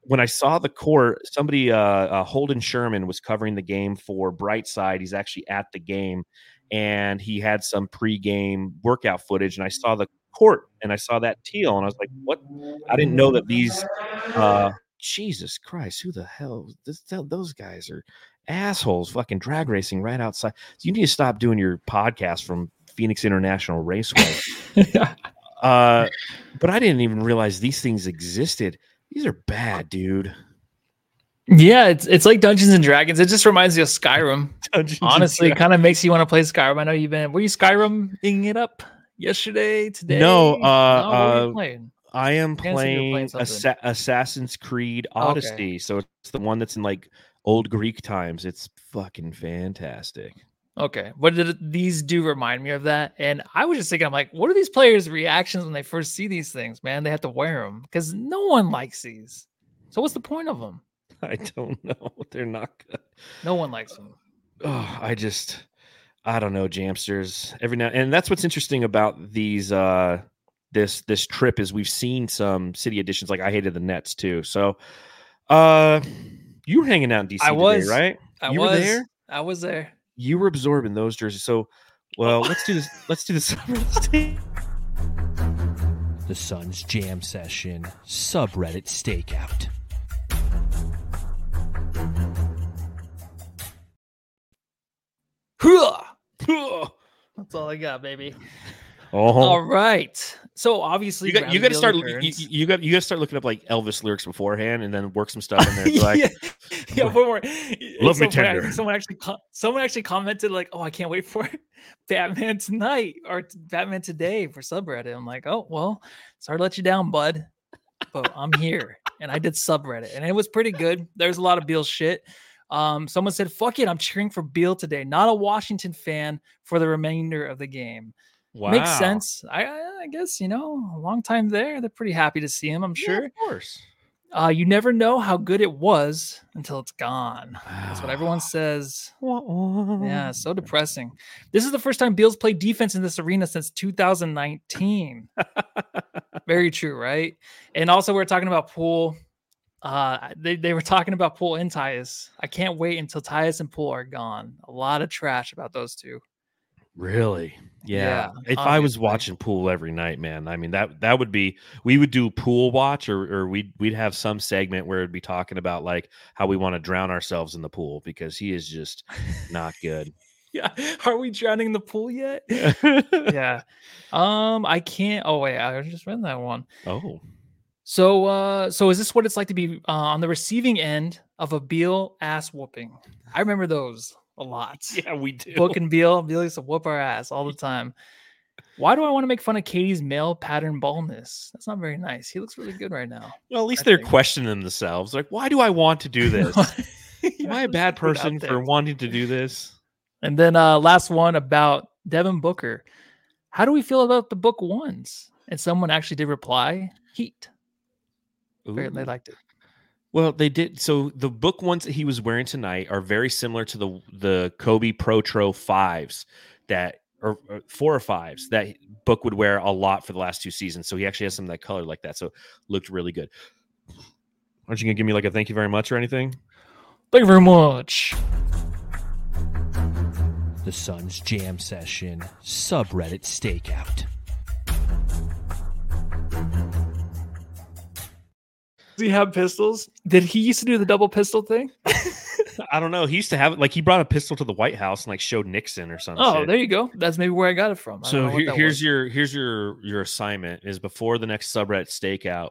when I saw the court, somebody, uh, uh, Holden Sherman, was covering the game for Brightside. He's actually at the game, and he had some pregame workout footage. And I saw the court, and I saw that teal, and I was like, "What? I didn't know that these." Uh, Jesus Christ, who the hell? This, those guys are assholes, fucking drag racing right outside. You need to stop doing your podcast from Phoenix International Raceway. (laughs) uh, but I didn't even realize these things existed. These are bad, dude. Yeah, it's it's like Dungeons and Dragons. It just reminds me of Skyrim. (laughs) Dungeons Honestly, Dragons. kind of makes you want to play Skyrim. I know you've been. Were you Skyriming it up yesterday? Today? No, uh, uh, playing? I am Can't say you were playing playing. Assa- Assassin's Creed Okay. Odyssey. So it's the one that's in like old Greek times. It's fucking fantastic. Okay, what did these do remind me of that? And I was just thinking, I'm like, what are these players' reactions when they first see these things? Man, they have to wear them because no one likes these. So what's the point of them? (laughs) I don't (laughs) know. They're not good. No one likes them. Oh, I just I don't know, Jamsters. Every now and that's what's interesting about these uh this this trip is we've seen some city editions like I hated the Nets too. So uh you were hanging out in DC I was. today, right? I You were there? I was there. You were absorbing those jerseys. So well, (laughs) let's do this. Let's do this. (laughs) The Sun's Jam Session subreddit stakeout. Hooah! That's all I got, baby. Oh, All right. So obviously, you got you got to start you, you got you got to start looking up like Elvis lyrics beforehand and then work some stuff in there. (laughs) Like, yeah, (laughs) yeah, one more. (laughs) Love me someone, tender. Someone actually, someone actually commented like, "Oh, I can't wait for Batman tonight or Batman today for subreddit." I'm like, "Oh, well, sorry to let you down, bud, but I'm here." And I did subreddit, and it was pretty good. There's a lot of Beal shit. Um, someone said, "Fuck it, I'm cheering for Beal today. Not a Washington fan for the remainder of the game." Wow. Makes sense. I, I guess you know, a long time there. They're pretty happy to see him. I'm Yeah, sure. of course. Uh, you never know how good it was until it's gone. That's what everyone says. Yeah, so depressing. This is the first time Beals played defense in this arena since 2019. (laughs) Very true, right? And also, we are talking about Poole. Uh, they, they were talking about Poole and Tyus. I can't wait until Tyus and Pool are gone. A lot of trash about those two. Really? Yeah. Yeah, if I was watching pool every night, man, I mean that that would be we would do pool watch or or we'd we'd have some segment where it'd be talking about like how we want to drown ourselves in the pool because he is just not good. (laughs) Yeah. Are we drowning in the pool yet? (laughs) yeah. Um, I can't. Oh, wait. I just read that one. oh. So, uh, so is this what it's like to be uh, on the receiving end of a Beal ass whooping? I remember those a lot. (laughs) Yeah, we do. Book and Beal, Beal used to whoop our ass all the time. Why do I want to make fun of KD's male pattern baldness? That's not very nice. He looks really good right now. well, at least I they're think. questioning themselves. Like, why do I want to do (laughs) this? (laughs) Am I a bad Put it out person for wanting to do this? And then uh last one about Devin Booker. How do we feel about the book ones? And someone actually did reply, heat. Very- They liked it. Well, they did. So the book ones that he was wearing tonight are very similar to the the Kobe Protro fives that or, or four or fives that book would wear a lot for the last two seasons. So he actually has some of that color like that. So looked really good. Aren't you gonna give me like a thank you very much or anything? Thank you very much. The Sun's Jam Session subreddit stakeout. Does he have pistols? Did he used to do the double pistol thing? (laughs) I don't know. He used to have it like he brought a pistol to the White House and like showed Nixon or something. Oh, there you go. That's maybe where I got it from. I So here, here's was. your here's your your assignment is before the next subreddit stakeout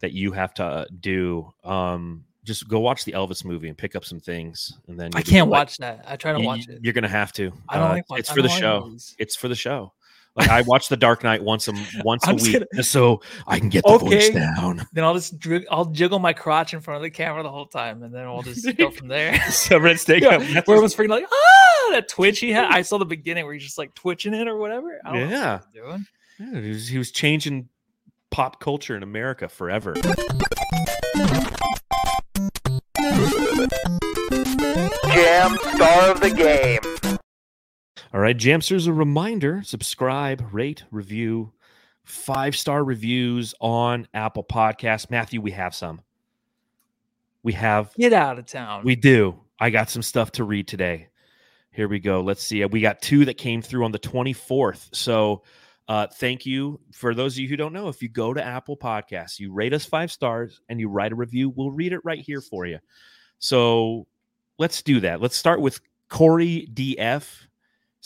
that you have to uh, do. Um, just go watch the Elvis movie and pick up some things, and then I can't like- watch that. I try to you- watch it. You're gonna have to. I don't Uh, like. watch- It's for the show. movies. It's for the show. Like I watch The Dark Knight once a (laughs) once a I'm just week, gonna- just so I can get the voice down. Then I'll just dri- I'll jiggle my crotch in front of the camera the whole time, and then we'll just (laughs) go from there. (laughs) subreddit stakeout. Yeah, that's where just- everyone's freaking like, ah, that twitch he had. I saw the beginning where he's just like twitching it or whatever. I don't know Yeah. what doing. Yeah, he was, he was changing pop culture in America forever. Jam star of the game. All right, Jamsters, a reminder subscribe, rate, review, five star reviews on Apple Podcasts. Matthew, we have some. We have, Get out of town. we do. I got some stuff to read today. Here we go. Let's see. We got two that came through on the 24th. So, uh, thank you for those of you who don't know. If you go to Apple Podcasts, you rate us five stars and you write a review, we'll read it right here for you. So, let's do that. Let's start with Corey DF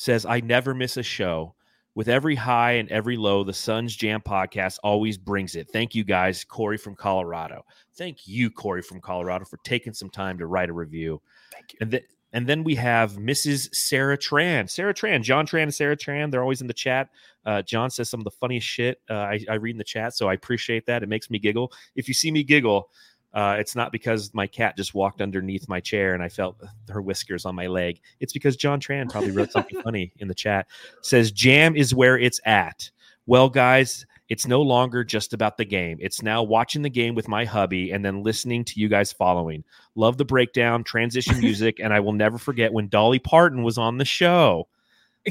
says, I never miss a show. With every high and every low, the Suns Jam podcast always brings it. Thank you guys, Corey from Colorado. Thank you, Corey from Colorado, for taking some time to write a review. Thank you. And then and then we have Mrs. Sarah Tran. Sarah Tran, John Tran and Sarah Tran, they're always in the chat. Uh, John says some of the funniest shit uh, I, I read in the chat, so I appreciate that. It makes me giggle. If you see me giggle, uh, it's not because my cat just walked underneath my chair and I felt her whiskers on my leg. It's because John Tran probably wrote something (laughs) funny in the chat. Says jam is where it's at. Well, guys, it's no longer just about the game. It's now watching the game with my hubby and then listening to you guys following. Love the breakdown, transition (laughs) music, and I will never forget when Dolly Parton was on the show.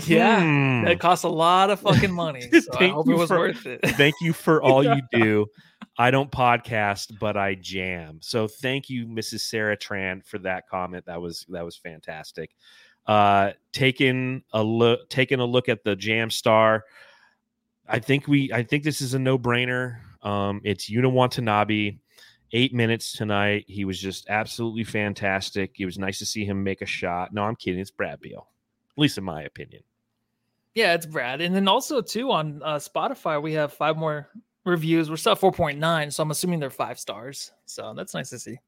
Yeah, Hmm. that costs a lot of fucking money. (laughs) So I hope it was for- worth it. Thank you for all you do. I don't podcast, but I jam. So thank you, Mrs. Sarah Tran, for that comment. That was that was fantastic. Uh, taking a look, taking a look at the Jam Star. I think we, I think this is a no brainer. Um, it's Yuta Watanabe. Eight minutes tonight. He was just absolutely fantastic. It was nice to see him make a shot. No, I'm kidding. It's Brad Beal, at least in my opinion. Yeah, it's Brad. And then also too on uh, Spotify, we have five more reviews. We're still at 4.9, so I'm assuming they're five stars. So that's nice to see.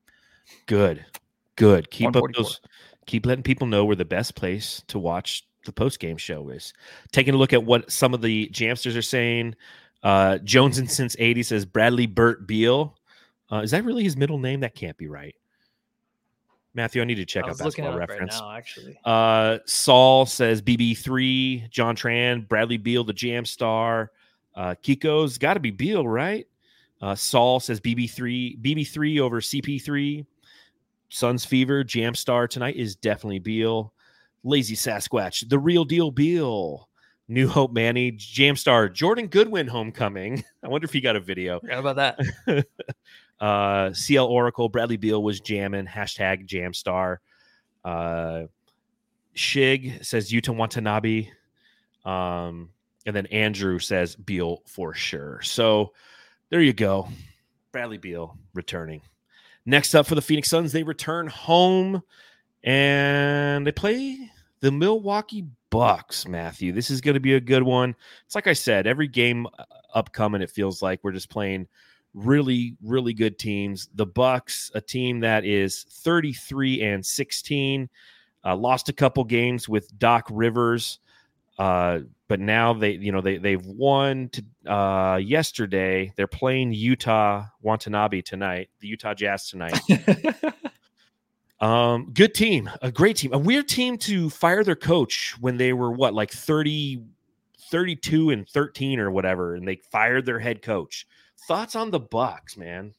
Good, good. Keep up those. Keep letting people know we're the best place to watch the post game show is. Taking a look at what some of the jamsters are saying. Uh, Jones and since eighty says Bradley Burt Beal. Uh, is that really his middle name? That can't be right. Matthew, I need to check out basketball up reference. right now, actually. Uh, Saul says BB3, John Tran, Bradley Beal, the Jam Star. Uh, Kiko's got to be Beal, right? Uh, Saul says BB3, BB3 over CP3. Suns Fever, Jam Star tonight is definitely Beal. Lazy Sasquatch, the real deal Beal. New Hope Manny, Jam Star, Jordan Goodwin homecoming. (laughs) I wonder if he got a video. Forgot about that. (laughs) uh, CL Oracle, Bradley Beal was jamming. Hashtag Jamstar. Uh, Shig says Yuta Watanabe. Um, and then Andrew says Beal for sure. So there you go. Bradley Beal returning. Next up for the Phoenix Suns, they return home and they play the Milwaukee Bucks, Matthew. This is going to be a good one. It's like I said, every game uh, upcoming, it feels like we're just playing really really good teams the bucks a team that is 33 and 16 uh, lost a couple games with doc rivers uh, but now they you know they they've won to uh, yesterday. They're playing utah watanabe tonight the utah jazz tonight. (laughs) Um good team a great team a weird team to fire their coach when they were what like 30 32 and 13 or whatever and they fired their head coach. Thoughts on the bucks man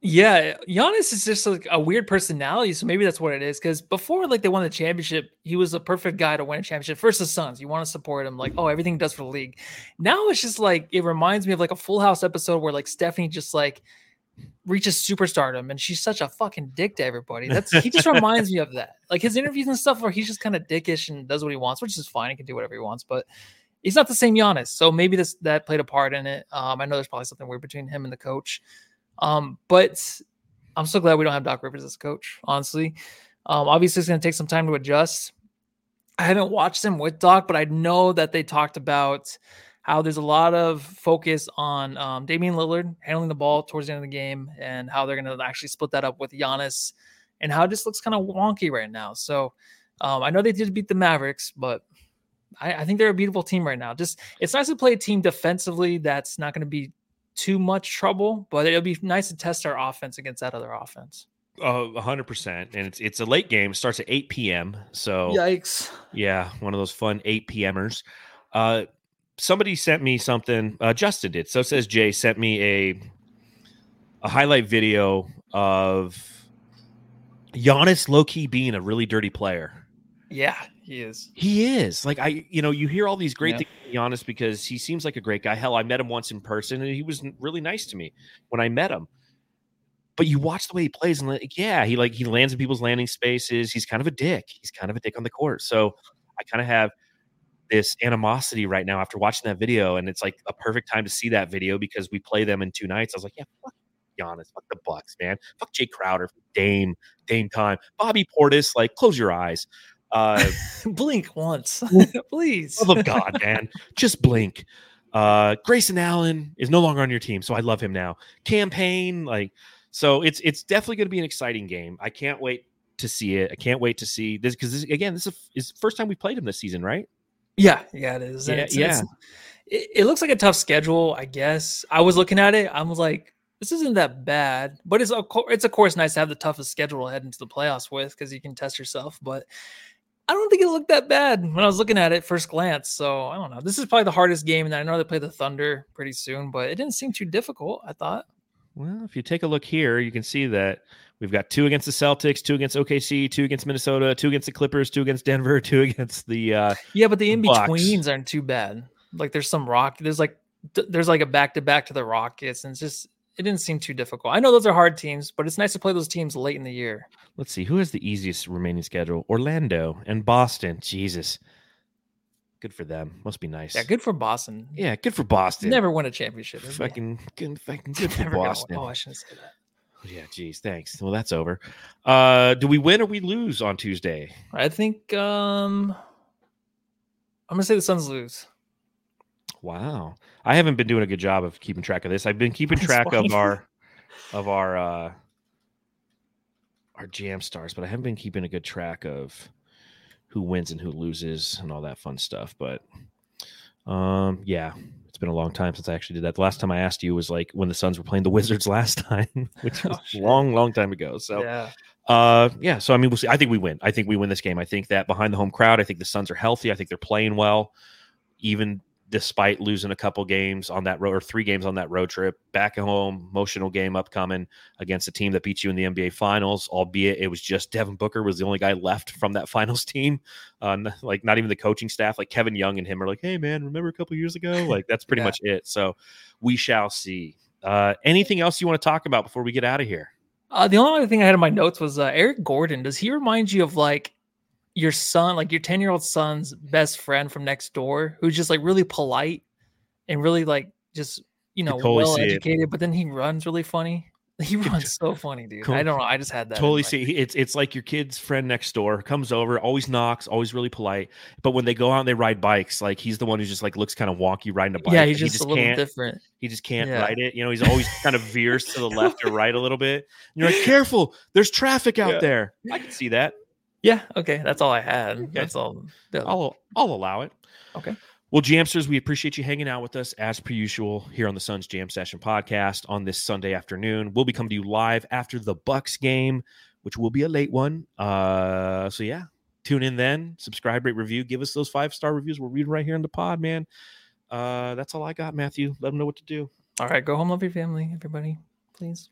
Yeah, Giannis is just like a weird personality, so maybe that's what it is. Because before, like they won the championship, he was a perfect guy to win a championship. First, the Suns, you want to support him, like oh, everything he does for the league. Now it's just like it reminds me of like a Full House episode where like Stephanie just like reaches superstardom, and she's such a fucking dick to everybody. That's he just (laughs) reminds me of that. Like his interviews and stuff, where he's just kind of dickish and does what he wants, which is fine. He can do whatever he wants, but he's not the same Giannis. So maybe this that played a part in it. Um, I know there's probably something weird between him and the coach. Um, but I'm so glad we don't have Doc Rivers as coach, honestly. Um, obviously, it's going to take some time to adjust. I haven't watched them with Doc, but I know that they talked about how there's a lot of focus on um, Damian Lillard handling the ball towards the end of the game and how they're going to actually split that up with Giannis and how it just looks kind of wonky right now. So um, I know they did beat the Mavericks, but I, I think they're a beautiful team right now. Just it's nice to play a team defensively that's not going to be too much trouble, but it'll be nice to test our offense against that other offense. Oh, 100%. And it's it's a late game. It starts at 8 p.m. So, Yikes. yeah, one of those fun 8 p.m.ers. Uh, somebody sent me something. Uh, Justin did. So says Jay sent me a a highlight video of Giannis low key being a really dirty player. Yeah, he is. He is like I, you know, you hear all these great Yeah. things Giannis because he seems like a great guy. Hell, I met him once in person, and he was really nice to me when I met him. But you watch the way he plays, and like, yeah, he like he lands in people's landing spaces. He's kind of a dick. He's kind of a dick on the court. So I kind of have this animosity right now after watching that video, and it's like a perfect time to see that video because we play them in two nights. I was like, yeah, fuck Giannis, fuck the Bucks, man, fuck Jae Crowder, Dame, Dame time, Bobby Portis. Like, close your eyes. Uh, (laughs) blink once, (laughs) (laughs) please. love of God, man, just blink. Uh, Grayson Allen is no longer on your team, so I love him now. Campaign, like, so it's it's definitely going to be an exciting game. I can't wait to see it. I can't wait to see this because again, this is, is first time we played him this season, right? Yeah, yeah, it is. Yeah, it's, yeah. It's, it, it looks like a tough schedule, I guess. I was looking at it. I was like, this isn't that bad, but it's of course, it's of course nice to have the toughest schedule head into the playoffs with because you can test yourself. But I don't think it looked that bad when I was looking at it first glance. So I don't know. This is probably the hardest game, and I know they play the Thunder pretty soon, but it didn't seem too difficult. I thought. Well, if you take a look here, you can see that we've got two against the Celtics, two against OKC, two against Minnesota, two against the Clippers, two against Denver, (laughs) two against the uh Yeah, but the in betweens aren't too bad. Like there's some rock. There's like there's like a back to back to the Rockets, and it's just it didn't seem too difficult. I know those are hard teams, but it's nice to play those teams late in the year. let's see, who has the easiest remaining schedule? Orlando and Boston. Jesus. Good for them. Must be nice. Yeah, good for Boston. Yeah, good for Boston. Never win a championship. Fucking good, fucking (laughs) good for never gonna. Boston. Oh, I shouldn't say that. Yeah, geez, thanks. Well, that's over. Uh do we win or we lose on Tuesday? I think um I'm gonna say the Suns lose. Wow. I haven't been doing a good job of keeping track of this. I've been keeping That's track funny. of our (laughs) of our uh our jam stars, but I haven't been keeping a good track of who wins and who loses and all that fun stuff. But um yeah, it's been a long time since I actually did that. The last time I asked you was like when the Suns were playing the Wizards (laughs) last time, (laughs) which was Oh, a long, long time ago. So yeah. uh, yeah. So I mean, we'll see. I think we win. I think we win this game. I think that behind the home crowd, I think the Suns are healthy. I think they're playing well, even despite losing a couple games on that road or three games on that road trip. Back at home, emotional game upcoming against a team that beat you in the NBA Finals. Albeit it was just Devin Booker was the only guy left from that (laughs) Finals team. Uh, n- like not even the coaching staff. Like Kevin Young and him are like, hey man, remember a couple years ago? (laughs) Like that's pretty Yeah. much it. So we shall see. Uh, anything else you want to talk about before we get out of here? Uh, the only other thing I had in my notes was uh, Eric Gordon. Does he remind you of like your son, like your 10 year old son's best friend from next door, who's just like really polite and really like just, you know, totally well see it. educated, but then he runs really funny? (laughs) He runs so funny, dude. Cool. I don't know. I just had that. totally see it's it's like your kid's friend next door comes over always knocks always really polite but when they go out and they ride bikes like he's the one who just like looks kind of wonky riding a bike Yeah, he's he just, a little can't different. he just can't Yeah. ride it you know he's always kind of veers to the left or (laughs) right a little bit and you're like careful there's traffic out Yeah. there i can see that Yeah. Okay. That's all I had. That's all. Yeah. i'll i'll allow it Okay. Well, Jamsters, we appreciate you hanging out with us as per usual here on the Suns Jam Session podcast on this Sunday afternoon. We'll be coming to you live after the Bucks game, which will be a late one. Uh, so yeah, tune in then. Subscribe, rate, review. Give us those five star reviews. We're reading right here in the pod, man. Uh, that's all I got, Matthew. Let them know what to do. All right. Go home. Love your family, everybody. Please.